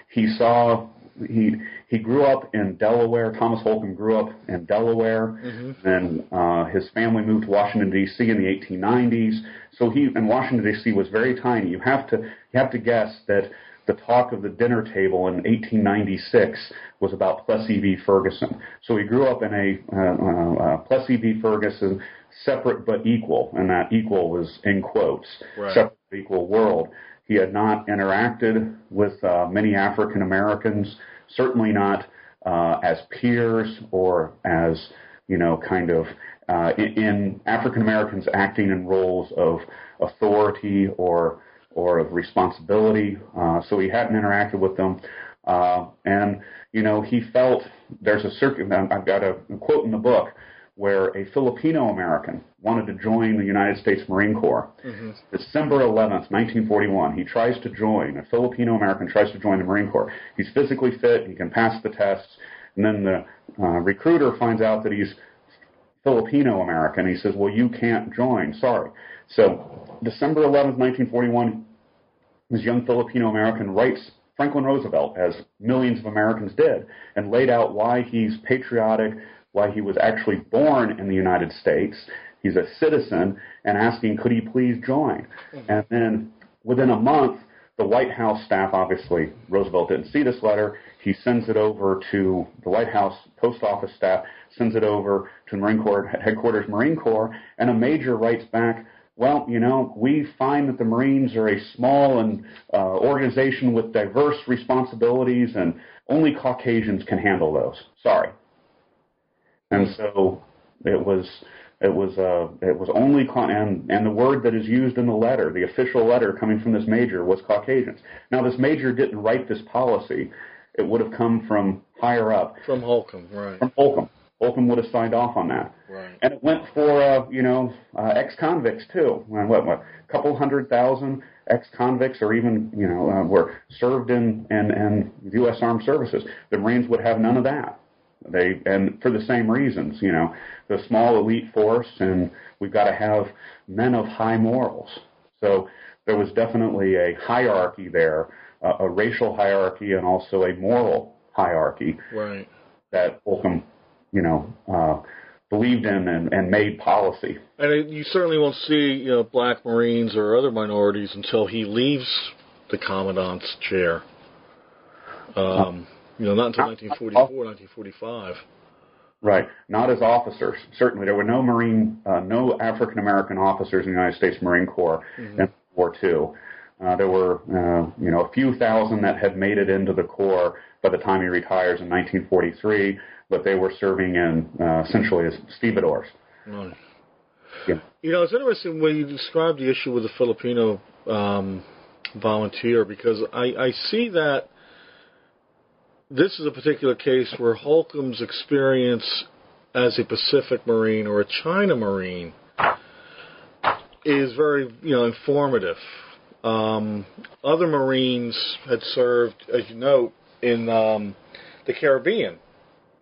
he saw he he grew up in Delaware. Thomas Holcomb grew up in Delaware. Mm-hmm. Then uh, his family moved to Washington D.C. in the 1890s. So he and Washington D.C. was very tiny. You have to you have to guess that the talk of the dinner table in 1896 was about Plessy v. Ferguson. So he grew up in a uh, uh, uh, Plessy v. Ferguson, separate but equal, and that equal was in quotes, right. separate but equal world. He had not interacted with uh, many African Americans, certainly not uh, as peers or as, you know, kind of uh, in, in African Americans acting in roles of authority or or of responsibility. Uh, so he hadn't interacted with them. Uh, and, you know, he felt there's a circuit, I've got a quote in the book where a Filipino American wanted to join the United States Marine Corps. Mm-hmm. December 11th, 1941, he tries to join, a Filipino American tries to join the Marine Corps. He's physically fit, he can pass the tests, and then the uh, recruiter finds out that he's Filipino American. He says, well, you can't join. Sorry. So December 11th, 1941, this young Filipino American writes Franklin Roosevelt, as millions of Americans did, and laid out why he's patriotic, why he was actually born in the United States. He's a citizen, and asking, could he please join? Mm-hmm. And then within a month, the White House staff, obviously, Roosevelt didn't see this letter. He sends it over to the White House post office staff, sends it over to Marine Corps headquarters, Marine Corps, and a major writes back, well, you know, we find that the Marines are a small and uh, organization with diverse responsibilities, and only Caucasians can handle those. Sorry. And so it was it was uh, it was only and and the word that is used in the letter, the official letter coming from this major, was Caucasians. Now this major didn't write this policy; it would have come from higher up. From Holcomb, right? From Holcomb. Holcomb would have signed off on that. Right. And it went for uh, you know uh, ex-convicts too. What what a couple hundred thousand ex-convicts or even you know uh, were served in in, in U.S. Armed Services. The Marines would have none of that. They and for the same reasons, you know, the small elite force, and we've got to have men of high morals. So there was definitely a hierarchy there, uh, a racial hierarchy, and also a moral hierarchy right. that Holcomb, you know, uh, believed in and, and made policy. And you certainly won't see, you know, black Marines or other minorities until he leaves the commandant's chair. Um, you know, not until 1944, 1945. Right. Not as officers. Certainly, there were no Marine, uh, no African American officers in the United States Marine Corps mm-hmm. in World War II. Uh, there were, uh, you know, a few thousand that had made it into the Corps by the time he retires in 1943, but they were serving in uh, essentially as stevedores. Mm. Yeah. You know, it's interesting when you describe the issue with the Filipino um, volunteer because I, I see that this is a particular case where Holcomb's experience as a Pacific Marine or a China Marine is very, you know, informative. Um, other Marines had served, as you know, in um, the Caribbean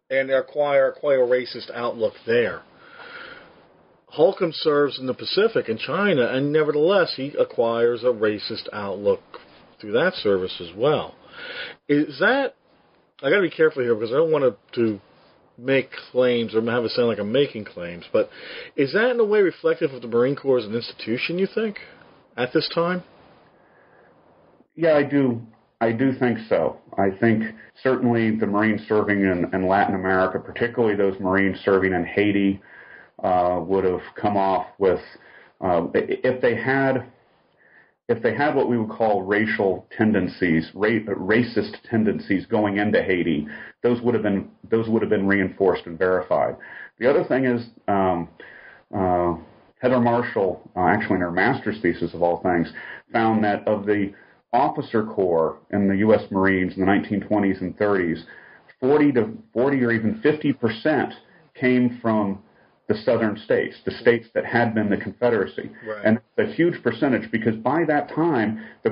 and acquire quite a racist outlook there. Holcomb serves in the Pacific in China, and nevertheless, he acquires a racist outlook through that service as well. Is that I got to be careful here because I don't want to, to make claims or have it sound like I'm making claims, but is that in a way reflective of the Marine Corps as an institution? You think at this time? Yeah, I do. I do think so. I think certainly the Marines serving in, in Latin America, particularly those Marines serving in Haiti, uh, would have come off with uh, if they had if they had what we would call racial tendencies, ra- racist tendencies going into Haiti, those would have been those would have been reinforced and verified. The other thing is um, uh, Heather Marshall, uh, actually in her master's thesis of all things, found that of the officer corps in the U.S. Marines in the 1920s and 30s, 40 to 40 or even 50 percent came from the southern states, the states that had been the Confederacy. Right. And a huge percentage because by that time, the,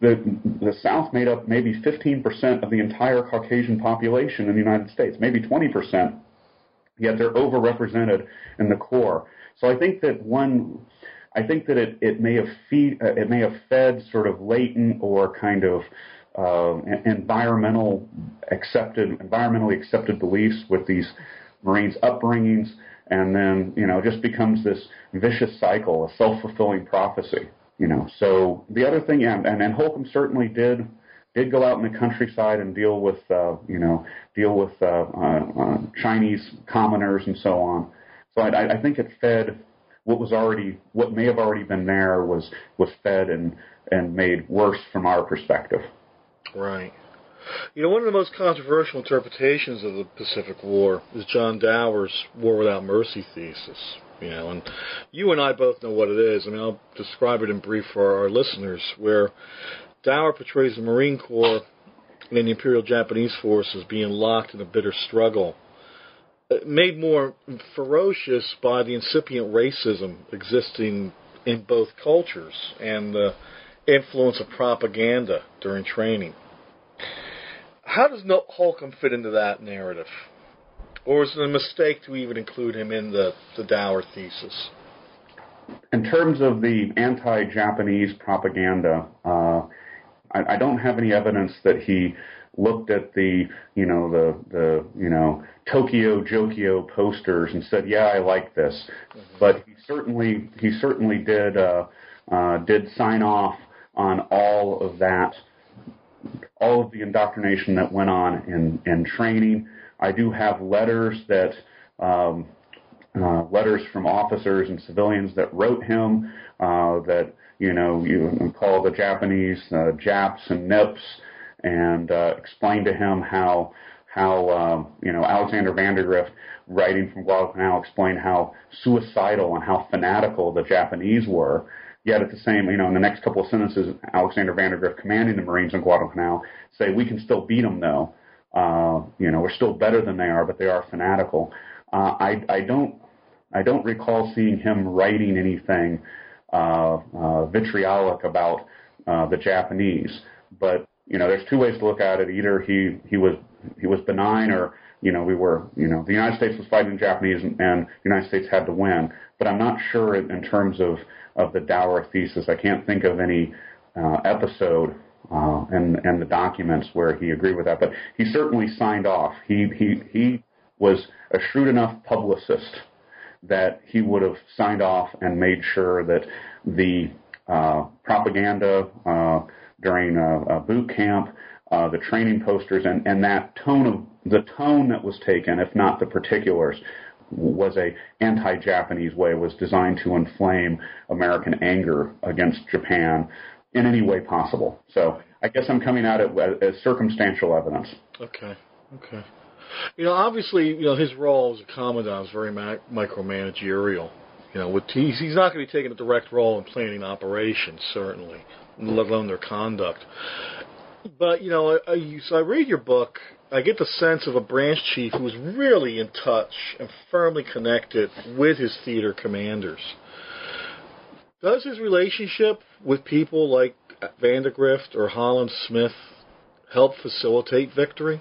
the, the South made up maybe 15% of the entire Caucasian population in the United States, maybe 20%, yet they're overrepresented in the Corps. So I think that one, I think that it, it may have feed, uh, it may have fed sort of latent or kind of uh, environmental accepted, environmentally accepted beliefs with these Marines' upbringings and then you know just becomes this vicious cycle, a self-fulfilling prophecy. You know, so the other thing, and and, and Holcomb certainly did did go out in the countryside and deal with uh, you know deal with uh, uh, uh, Chinese commoners and so on. So I, I think it fed what was already what may have already been there was was fed and and made worse from our perspective. Right. You know, one of the most controversial interpretations of the Pacific War is John Dower's War Without Mercy thesis. You know, and you and I both know what it is. I mean, I'll describe it in brief for our listeners, where Dower portrays the Marine Corps and the Imperial Japanese forces being locked in a bitter struggle, uh, made more ferocious by the incipient racism existing in both cultures and the influence of propaganda during training how does Holcomb fit into that narrative? Or is it a mistake to even include him in the, the Dower thesis? In terms of the anti-Japanese propaganda, uh, I, I don't have any evidence that he looked at the you know the the you know Tokio Jokio posters and said, "Yeah, I like this," mm-hmm. but he certainly he certainly did uh, uh, did sign off on all of that, all of the indoctrination that went on in in training. I do have letters that. Um, uh, letters from officers and civilians that wrote him uh, that you know you call the Japanese uh, Japs and Nips and uh, explain to him how how um, you know Alexander Vandegrift, writing from Guadalcanal, explained how suicidal and how fanatical the Japanese were. Yet at the same, you know, in the next couple of sentences, Alexander Vandegrift, commanding the Marines on Guadalcanal, say we can still beat them though. Uh, you know, we're still better than they are, but they are fanatical. Uh, I, I don't I don't recall seeing him writing anything uh, uh, vitriolic about uh, the Japanese. But you know, there's two ways to look at it. Either he he was he was benign, or you know, we were you know, the United States was fighting the Japanese, and, and the United States had to win. But I'm not sure in, in terms of of the Dower thesis. I can't think of any uh, episode uh, in, in the documents where he agreed with that. But he certainly signed off. He he he was a shrewd enough publicist that he would have signed off and made sure that the uh, propaganda uh, during a, a boot camp, uh, the training posters, and, and that tone of the tone that was taken, if not the particulars, was a anti-Japanese way, was designed to inflame American anger against Japan in any way possible. So I guess I'm coming out at it as circumstantial evidence. Okay. Okay. You know, obviously, you know his role as a commandant is very mac- micromanagerial. You know, with he's, he's not going to be taking a direct role in planning operations, certainly let alone their conduct. But you know, I, so I read your book. I get the sense of a branch chief who was really in touch and firmly connected with his theater commanders. Does his relationship with people like Vandegrift or Holland Smith help facilitate victory?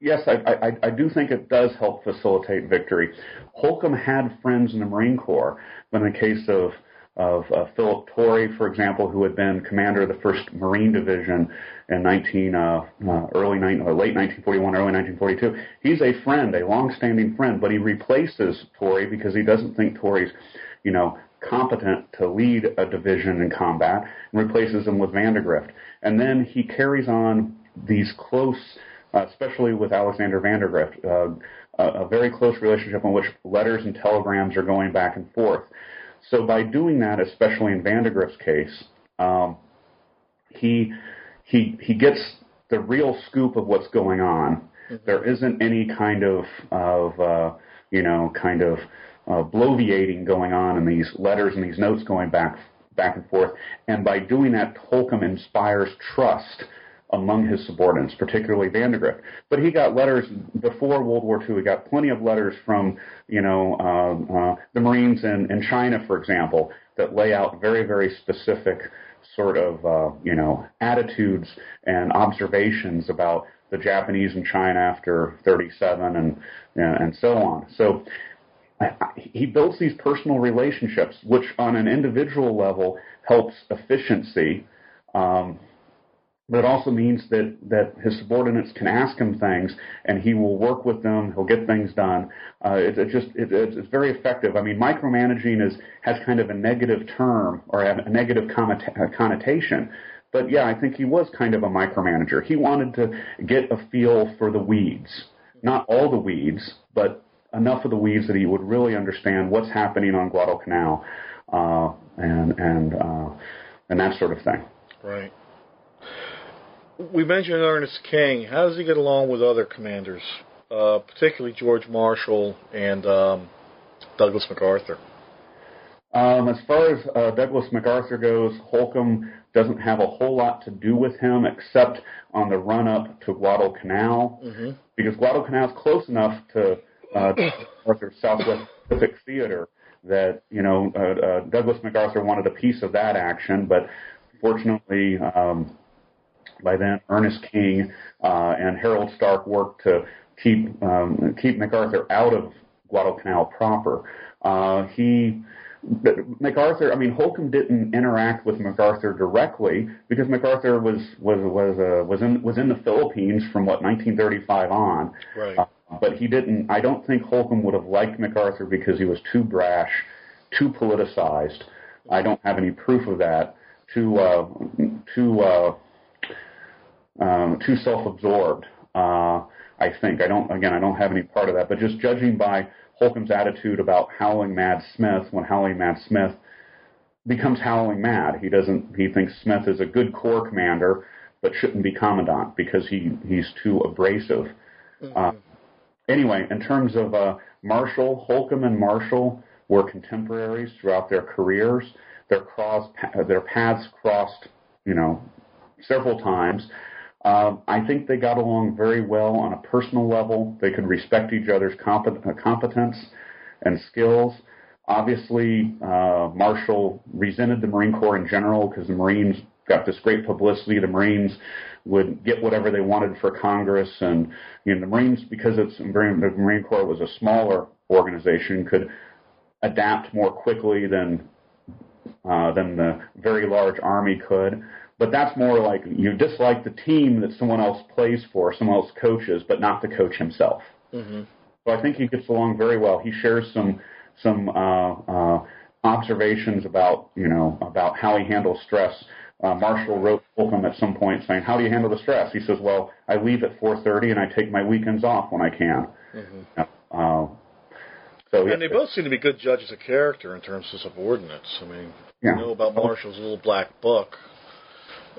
Yes, I, I, I do think it does help facilitate victory. Holcomb had friends in the Marine Corps, but in the case of of uh, Philip Torrey, for example, who had been commander of the First Marine Division in 19 uh, uh, early uh, late 1941, early 1942. He's a friend, a long-standing friend, but he replaces Torrey because he doesn't think Torrey's, you know, competent to lead a division in combat, and replaces him with Vandegrift. And then he carries on these close, uh, especially with Alexander Vandegrift, uh, a, a very close relationship in which letters and telegrams are going back and forth. So by doing that, especially in Vandegrift's case, um, he he he gets the real scoop of what's going on. Mm-hmm. There isn't any kind of of uh, you know kind of uh, bloviating going on in these letters and these notes going back back and forth. And by doing that, Holcomb inspires trust among his subordinates, particularly Vandegrift. But he got letters before World War II. He got plenty of letters from, you know, uh, uh, the Marines in, in China, for example, that lay out very, very specific sort of, uh, you know, attitudes and observations about the Japanese in China after 37 and and so on. So he builds these personal relationships, which on an individual level helps efficiency. Um, but it also means that, that his subordinates can ask him things and he will work with them. He'll get things done. Uh, it, it just it, it's very effective. I mean, micromanaging is has kind of a negative term or a negative connotation. But yeah, I think he was kind of a micromanager. He wanted to get a feel for the weeds, not all the weeds, but enough of the weeds that he would really understand what's happening on Guadalcanal uh, and and uh, and that sort of thing. Right we mentioned Ernest King. How does he get along with other commanders, uh, particularly George Marshall and um, Douglas MacArthur? Um, as far as uh, Douglas MacArthur goes, Holcomb doesn't have a whole lot to do with him except on the run up to Guadalcanal, mm-hmm. because Guadalcanal is close enough to uh, [coughs] Arthur's Southwest Pacific Theater that you know uh, uh, Douglas MacArthur wanted a piece of that action, but fortunately um, by then Ernest King uh, and Harold Stark worked to keep um, keep MacArthur out of Guadalcanal proper. Uh, he MacArthur, I mean, Holcomb didn't interact with MacArthur directly because MacArthur was was was uh, was in was in the Philippines from what 1935 on. Right. Uh, but he didn't. I don't think Holcomb would have liked MacArthur because he was too brash, too politicized. I don't have any proof of that. Too uh, too uh, um, too self-absorbed. Uh, I think I don't. Again, I don't have any part of that. But just judging by Holcomb's attitude about Howling Mad Smith when Howling Mad Smith becomes Howling Mad. He doesn't. He thinks Smith is a good corps commander, but shouldn't be commandant because he he's too abrasive. Mm-hmm. Uh, anyway, in terms of uh, Marshall, Holcomb and Marshall were contemporaries throughout their careers. Their cross their paths crossed, you know, several times. Um, I think they got along very well on a personal level. They could respect each other's compet- uh, competence and skills. Obviously, uh, Marshall resented the Marine Corps in general because the Marines got this great publicity. The Marines would get whatever they wanted for Congress, and you know the Marines, because it's the Marine Corps was a smaller organization, could adapt more quickly than uh, than the very large army could. But that's more like you dislike the team that someone else plays for, someone else coaches, but not the coach himself. Mm-hmm. So I think he gets along very well. He shares some some uh, uh, observations about you know about how he handles stress. Uh, Marshall wrote Holcomb at some point saying, "How do you handle the stress?" He says, "Well, I leave at 4:30 and I take my weekends off when I can." Mm-hmm. Uh, so, and they both seem to be good judges of character in terms of subordinates. I mean, yeah. you know about Marshall's little black book.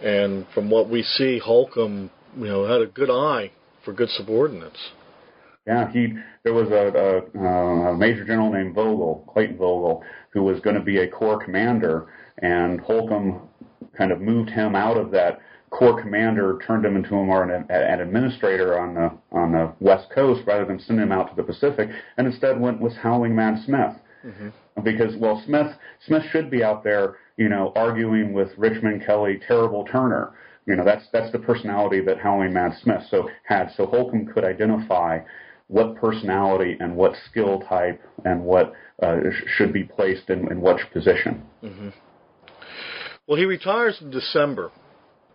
And from what we see, Holcomb, you know, had a good eye for good subordinates. Yeah, he. There was a, a, a major general named Vogel, Clayton Vogel, who was going to be a corps commander, and Holcomb kind of moved him out of that corps commander, turned him into a more an, an administrator on the on the west coast rather than sending him out to the Pacific, and instead went with Howling Mad Smith. Mm-hmm. Because well, Smith Smith should be out there you know, arguing with Richmond Kelly, terrible Turner. You know, that's that's the personality that Howling Mad Smith so had. So Holcomb could identify what personality and what skill type and what uh, should be placed in, in which position. Mm-hmm. Well, he retires in December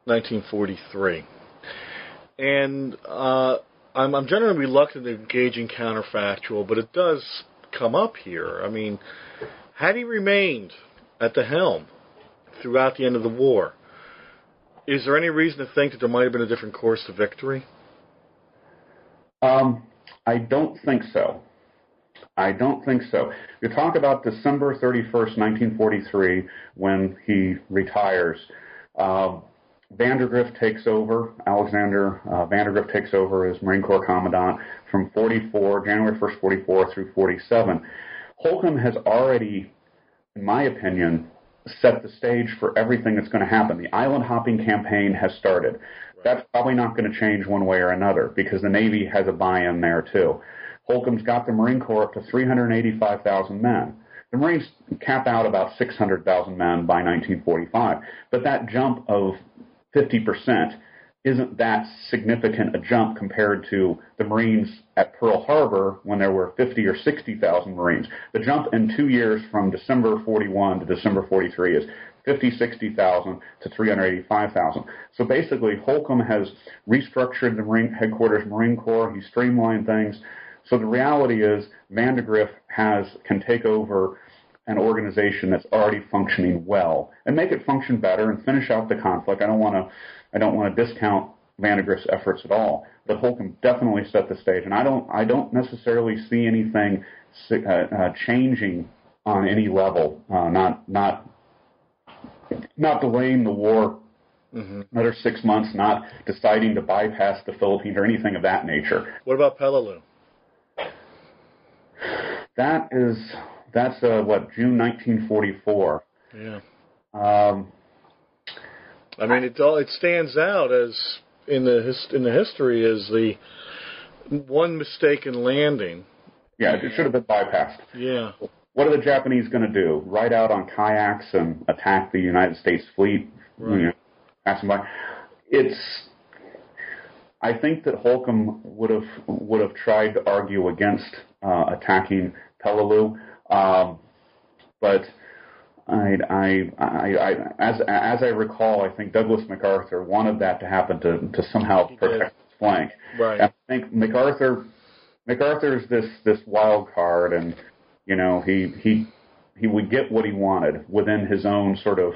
1943, and uh, I'm, I'm generally reluctant to engage in counterfactual, but it does come up here. I mean, had he remained at the helm throughout the end of the war. Is there any reason to think that there might have been a different course to victory? Um, I don't think so. I don't think so. You talk about December 31st, 1943, when he retires. Uh, Vandegrift takes over, Alexander uh, Vandegrift takes over as Marine Corps Commandant from 44, January 1st, 44 through 47. Holcomb has already in my opinion, set the stage for everything that's going to happen. The island hopping campaign has started. That's probably not going to change one way or another because the Navy has a buy-in there too. Holcomb's got the Marine Corps up to 385,000 men. The Marines cap out about 600,000 men by 1945, but that jump of 50% isn't that significant a jump compared to the Marines at Pearl Harbor when there were 50 or 60,000 Marines. The jump in two years from December 41 to December 43 is 50, 60,000 to 385,000. So basically, Holcomb has restructured the Marine headquarters Marine Corps. He streamlined things. So the reality is, Vandegrift has can take over an organization that's already functioning well and make it function better and finish out the conflict. I don't want to I don't want to discount Vandegrift's efforts at all, but Holcomb definitely set the stage, and I don't I don't necessarily see anything uh, uh, changing on any level. Uh, not not not delaying the war mm-hmm. another six months, not deciding to bypass the Philippines or anything of that nature. What about Peleliu? That is that's uh, what June 1944. Yeah. Um, I mean, it all it stands out as in the his, in the history as the one mistaken landing. Yeah, it should have been bypassed. Yeah. What are the Japanese going to do? Ride out on kayaks and attack the United States fleet? Right. You know, pass them by. it's I think that Holcomb would have would have tried to argue against uh, attacking Peleliu, um, but I, I, I, I, as as I recall, I think Douglas MacArthur wanted that to happen to to somehow protect his flank. Right. And I think MacArthur MacArthur's this this wild card, and you know he he he would get what he wanted within his own sort of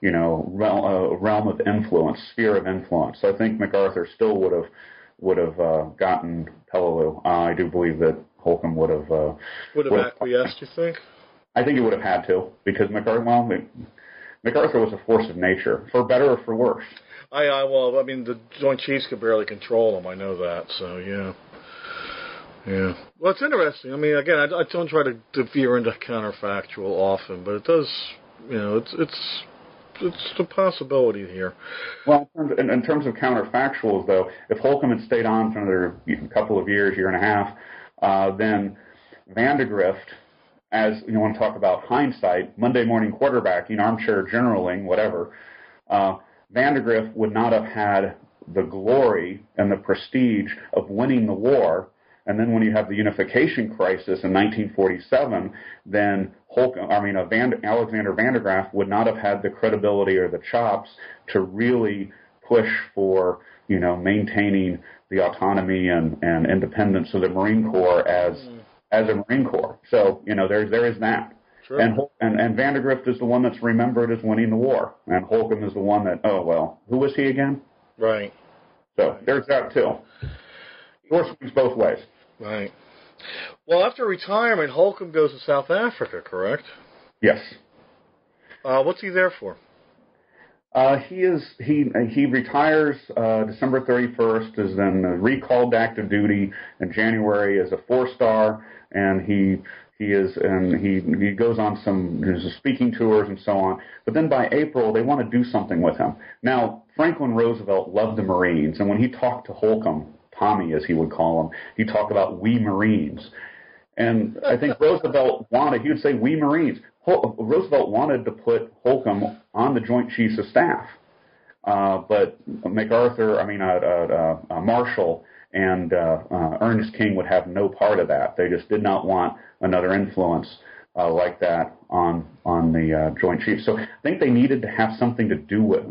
you know realm, uh, realm of influence, sphere of influence. So I think MacArthur still would have would have uh, gotten Peleliu. Uh, I do believe that Holcomb would have. Uh, Would have acquiesced, you think? I think he would have had to because MacArthur. Well, MacArthur was a force of nature, for better or for worse. I, I well, I mean, the Joint Chiefs could barely control him. I know that. So yeah, yeah. Well, it's interesting. I mean, again, I, I don't try to, to veer into counterfactual often, but it does. You know, it's it's it's a possibility here. Well, in in terms of counterfactuals, though, if Holcomb had stayed on for another couple of years, year and a half, uh, then Vandegrift, as you want to talk about hindsight, Monday morning quarterbacking, armchair generaling, whatever, uh, Vandegrift would not have had the glory and the prestige of winning the war. And then when you have the unification crisis in 1947, then Holcomb, I mean, uh, Van, Alexander Vandegrift would not have had the credibility or the chops to really push for, you know, maintaining the autonomy and, and independence of the Marine Corps as as a Marine Corps. So, you know, there's there is that. Sure. And, and and Vandegrift is the one that's remembered as winning the war, and Holcomb is the one that oh well, who was he again? right. So there's that too. Horse swings both ways. Right. Well, after retirement, Holcomb goes to South Africa, correct? Yes. Uh, what's he there for? Uh, he is he he retires uh, December 31st, is then recalled to active duty in January as a four star, and he he is and he he goes on some speaking tours and so on. But then by April they want to do something with him. Now Franklin Roosevelt loved the Marines, and when he talked to Holcomb, Tommy as he would call him, he talked about we Marines. And I think Roosevelt wanted, he would say, we Marines. Roosevelt wanted to put Holcomb on the Joint Chiefs of Staff. Uh, but MacArthur, I mean, uh, uh, uh, Marshall and uh, uh, Ernest King would have no part of that. They just did not want another influence uh, like that on on the uh, Joint Chiefs. So I think they needed to have something to do with.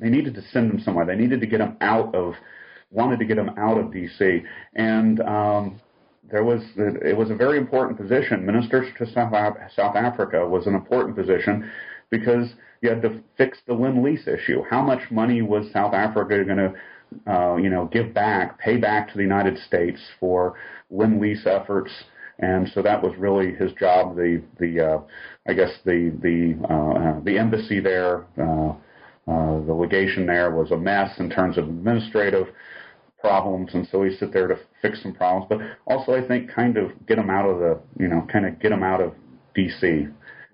They needed to send them somewhere. They needed to get them out of, wanted to get them out of D.C. And um, there was it was a very important position. Minister to South, South Africa was an important position because you had to fix the Lend Lease issue. How much money was South Africa going to, uh, you know, give back, pay back to the United States for Lend Lease efforts? And so that was really his job. The the uh, I guess the the uh, the embassy there, uh, uh, the legation there was a mess in terms of administrative problems, and so he sit there to fix some problems, but also I think kind of get him out of the, you know, kind of get him out of D.C.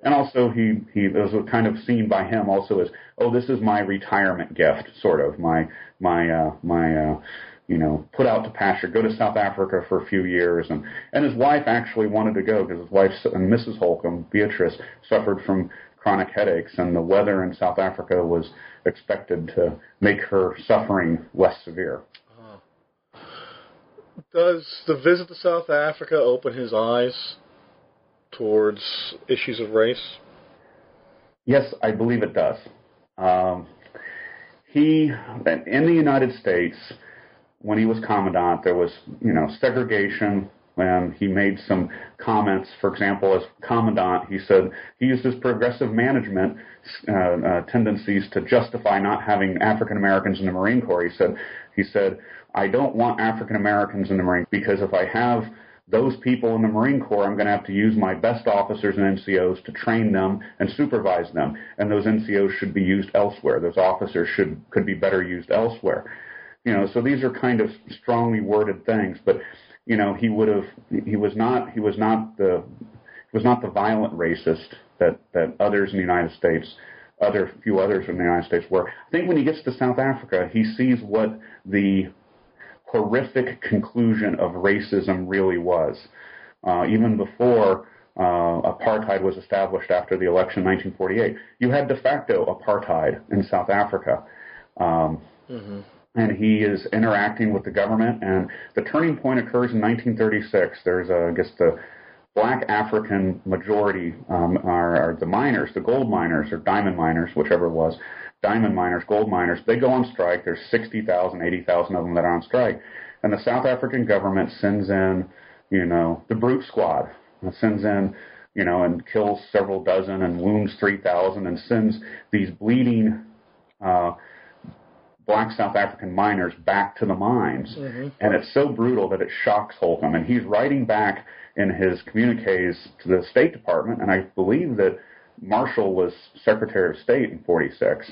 And also he he was kind of seen by him also as, oh, this is my retirement gift, sort of my my uh, my uh, you know put out to pasture, go to South Africa for a few years, and and his wife actually wanted to go because his wife and Mrs. Holcomb, Beatrice, suffered from chronic headaches, and the weather in South Africa was expected to make her suffering less severe. Does the visit to South Africa open his eyes towards issues of race? Yes, I believe it does. Um, he, in the United States, when he was commandant, there was, you know, segregation. And he made some comments. For example, as commandant, he said he used his progressive management uh, uh, tendencies to justify not having African Americans in the Marine Corps. He said, he said, I don't want African Americans in the Marine because if I have those people in the Marine Corps, I'm going to have to use my best officers and NCOs to train them and supervise them, and those NCOs should be used elsewhere. Those officers should could be better used elsewhere. You know, so these are kind of strongly worded things, but you know, he would have he was not he was not the he was not the violent racist that that others in the United States other few others in the United States were. I think when he gets to South Africa, he sees what the horrific conclusion of racism really was. Uh, even before uh, apartheid was established after the election in 1948, you had de facto apartheid in South Africa. Um, Mm-hmm. And he is interacting with the government, and the turning point occurs in 1936. There's, a, I guess, the black African majority um, are, are the miners, the gold miners or diamond miners, whichever it was, diamond miners, gold miners. They go on strike. There's 60,000, 80,000 of them that are on strike, and the South African government sends in, you know, the brute squad. It sends in, you know, and kills several dozen and wounds 3,000 and sends these bleeding. Uh, black South African miners back to the mines. Mm-hmm. And it's so brutal that it shocks Holcomb. And he's writing back in his communiques to the State Department, and I believe that Marshall was Secretary of State in 46,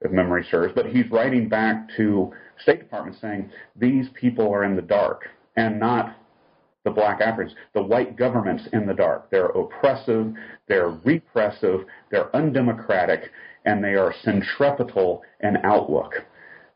if memory serves, but he's writing back to State Department saying these people are in the dark and not the black Africans. The white government's in the dark. They're oppressive, they're repressive, they're undemocratic, and they are centripetal in outlook.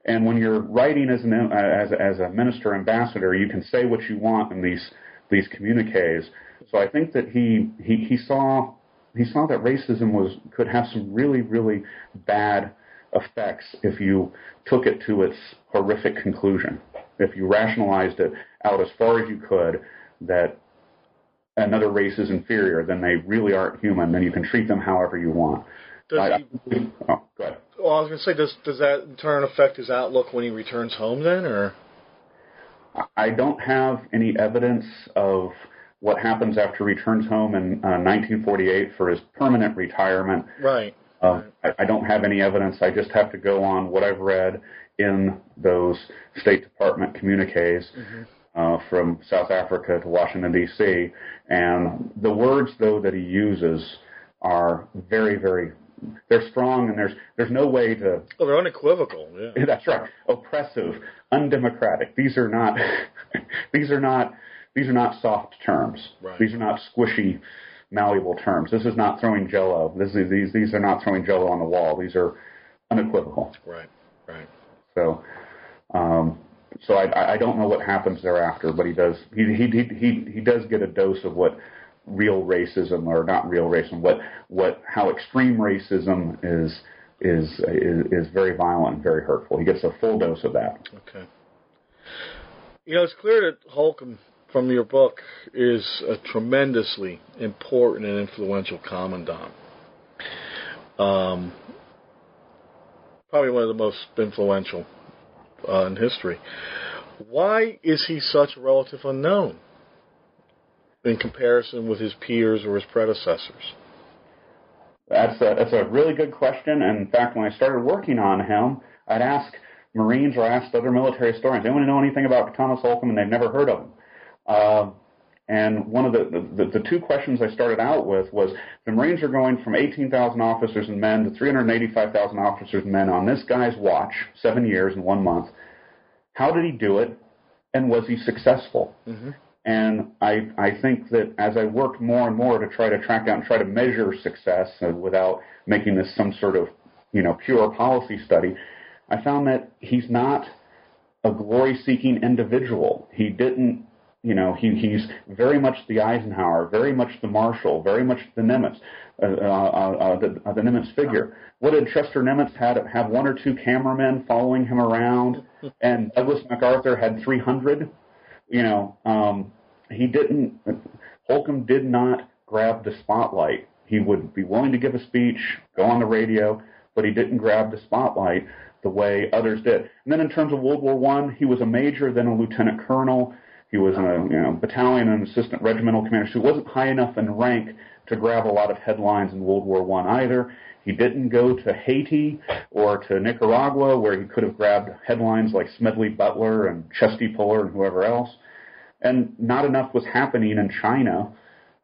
And when you're writing as, an, as, as a minister ambassador, you can say what you want in these these communiques. So I think that he, he, he saw he saw that racism was could have some really really bad effects if you took it to its horrific conclusion. If you rationalized it out as far as you could that another race is inferior, then they really aren't human. Then you can treat them however you want. Does I, he, oh, go ahead. well, I was going to say, does does that in turn affect his outlook when he returns home then, or? I don't have any evidence of what happens after he returns home in uh, 1948 for his permanent retirement. Right. Um, I, I don't have any evidence. I just have to go on what I've read in those State Department communiques Mm-hmm. uh, from South Africa to Washington D.C. And the words, though, that he uses are very, very they're strong, and there's there's no way to Oh, they're unequivocal. Yeah. [laughs] that's right. Oppressive, undemocratic. These are not. [laughs] these are not. These are not soft terms. Right. These are not squishy, malleable terms. This is not throwing Jello. This is these. These are not throwing Jello on the wall. These are unequivocal. Right. Right. So, um, so I, I don't know what happens thereafter, but he does. He he he he, he does get a dose of what real racism or not real racism, what what how extreme racism is is is, is very violent and very hurtful. He gets a full dose of that. Okay. You know, it's clear that Holcomb, from your book, is a tremendously important and influential commandant. Um, probably one of the most influential uh, in history. Why is he such a relative unknown in comparison with his peers or his predecessors? That's a, that's a really good question. And in fact, when I started working on him, I'd ask Marines or I asked other military historians, anyone know anything about Thomas Holcomb? And they've never heard of him. Uh, and one of the, the, the two questions I started out with was the Marines are going from 18,000 officers and men to 385,000 officers and men on this guy's watch, seven years and one month. How did he do it? And was he successful? Mm-hmm. And I, I think that as I worked more and more to try to track down and try to measure success uh, without making this some sort of, you know, pure policy study, I found that he's not a glory-seeking individual. He didn't, you know, he, he's very much the Eisenhower, very much the Marshall, very much the Nimitz, uh, uh, uh, the, uh, the Nimitz figure. What did Chester Nimitz had have one or two cameramen following him around, [laughs] and Douglas MacArthur had 300? you know, um, he didn't, Holcomb did not grab the spotlight. He would be willing to give a speech, go on the radio, but he didn't grab the spotlight the way others did. And then in terms of World War One, he was a major, then a lieutenant colonel. He was in a you know, battalion and assistant regimental commander. So he wasn't high enough in rank to grab a lot of headlines in World War One either. He didn't go to Haiti or to Nicaragua where he could have grabbed headlines like Smedley Butler and Chesty Puller and whoever else. And not enough was happening in China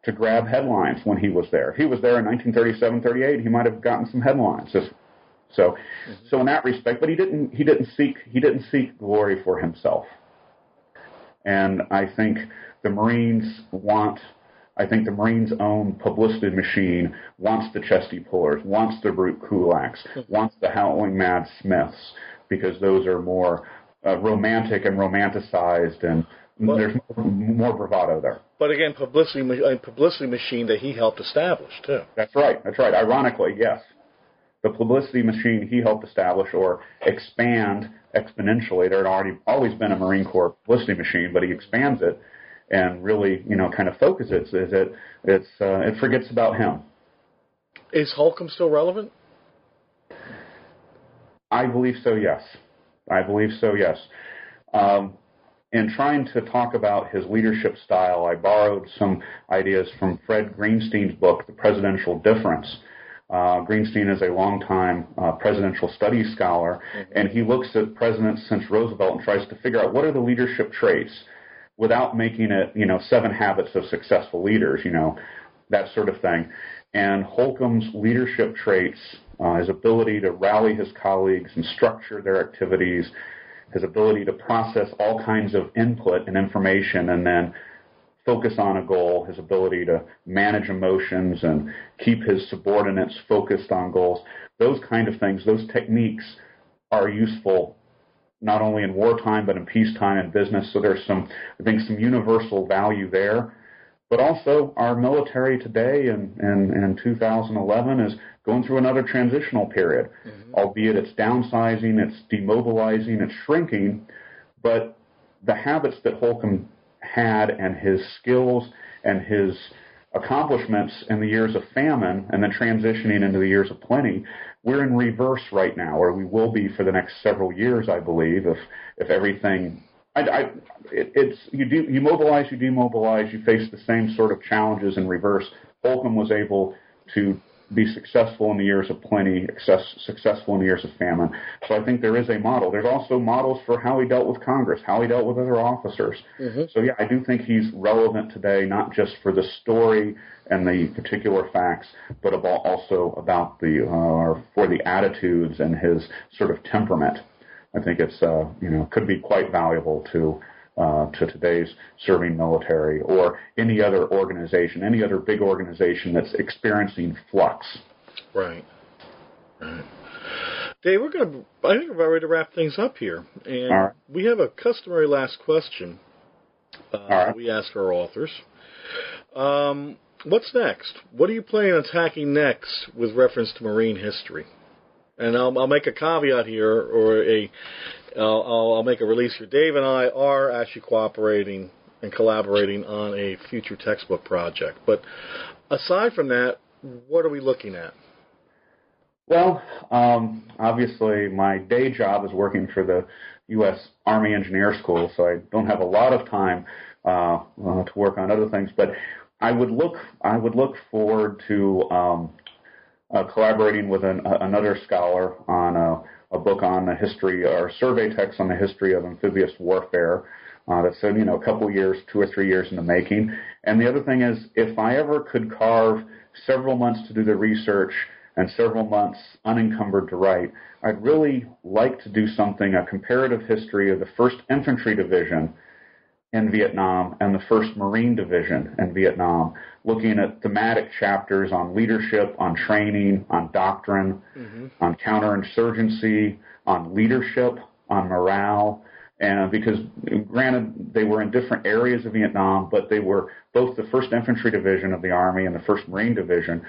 to grab headlines when he was there. If he was there in 1937, 38, he might have gotten some headlines. So, so in that respect, but he didn't. He didn't seek. He didn't seek glory for himself. And I think the Marines want I think the Marines' own publicity machine wants the Chesty Pullers, wants the Brute Krulaks, wants the Howling Mad Smiths, because those are more uh, romantic and romanticized, and there's more, more bravado there. But again, publicity ma- a publicity machine that he helped establish too. That's right. That's right. Ironically, yes. The publicity machine he helped establish or expand exponentially. There had already always been a Marine Corps publicity machine, but he expands it and really, you know, kind of focuses. Is it? It's uh, it forgets about him. Is Holcomb still relevant? I believe so. Yes, I believe so. Yes. Um, in trying to talk about his leadership style, I borrowed some ideas from Fred Greenstein's book, The Presidential Difference. Uh, Greenstein is a longtime uh, presidential studies scholar, mm-hmm. and he looks at presidents since Roosevelt and tries to figure out what are the leadership traits without making it, you know, seven habits of successful leaders, you know, that sort of thing. And Holcomb's leadership traits, uh, his ability to rally his colleagues and structure their activities, his ability to process all kinds of input and information and then focus on a goal, his ability to manage emotions and keep his subordinates focused on goals, those kind of things, those techniques are useful not only in wartime but in peacetime and business. So there's some, I think, some universal value there. But also, our military today in, in, in 2011 is going through another transitional period, mm-hmm. albeit it's downsizing, it's demobilizing, it's shrinking. But the habits that Holcomb had and his skills and his accomplishments in the years of famine and then transitioning into the years of plenty, we're in reverse right now, or we will be for the next several years, I believe, if if everything. I, I, it, it's you do you mobilize, you demobilize, you face the same sort of challenges in reverse. Holcomb was able to be successful in the years of plenty, success, successful in the years of famine. So I think there is a model. There's also models for how he dealt with Congress, how he dealt with other officers. Mm-hmm. So yeah, I do think he's relevant today, not just for the story and the particular facts, but about also about the uh, for the attitudes and his sort of temperament. I think it's uh, you know could be quite valuable to uh, to today's serving military or any other organization, any other big organization that's experiencing flux. Right. Right. Dave, we're going to, I think we're about ready to wrap things up here. And right. we have a customary last question uh, right. we ask our authors. Um, what's next? What are you planning on attacking next with reference to marine history? And I'll, I'll make a caveat here, or a I'll, I'll, I'll make a release here. Dave and I are actually cooperating and collaborating on a future textbook project. But aside from that, what are we looking at? Well, um, obviously, my day job is working for the U.S. Army Engineer School, so I don't have a lot of time uh, uh, to work on other things. But I would look I would look forward to um, uh, collaborating with an, another scholar on a a book on the history or survey text on the history of amphibious warfare. Uh, that's you know a couple years, two or three years in the making. And the other thing is, if I ever could carve several months to do the research and several months unencumbered to write, I'd really like to do something a comparative history of the First Infantry Division in Vietnam and the 1st Marine Division in Vietnam, looking at thematic chapters on leadership, on training, on doctrine, mm-hmm. on counterinsurgency, on leadership, on morale. And because, granted, they were in different areas of Vietnam, but they were both the 1st Infantry Division of the Army and the 1st Marine Division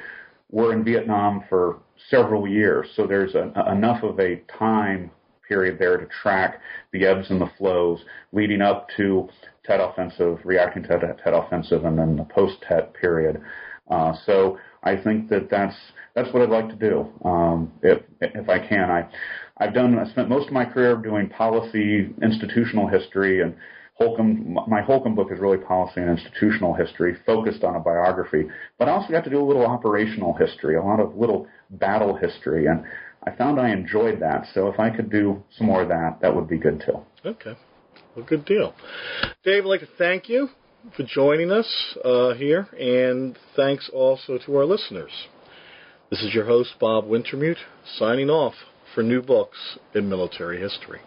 were in Vietnam for several years. So there's a, enough of a time period there to track the ebbs and the flows leading up to Tet offensive, reacting to Tet, Tet offensive, and then the post Tet period. Uh, so I think that that's that's what I'd like to do um, if if I can. I I've done I spent most of my career doing policy, institutional history, and Holcomb. My Holcomb book is really policy and institutional history, focused on a biography. But I also got to do a little operational history, a lot of little battle history, and I found I enjoyed that. So if I could do some more of that, that would be good too. Okay. Well, good deal. Dave, I'd like to thank you for joining us uh, here, and thanks also to our listeners. This is your host, Bob Wintermute, signing off for new books in military history.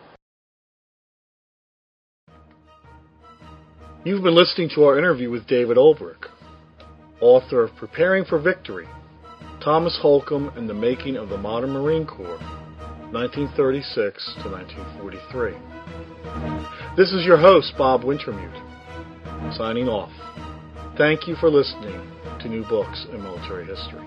You've been listening to our interview with David Ulbrich, author of Preparing for Victory Thomas Holcomb and the Making of the Modern Marine Corps, 1936 to 1943. This is your host, Bob Wintermute, signing off. Thank you for listening to New Books in Military History.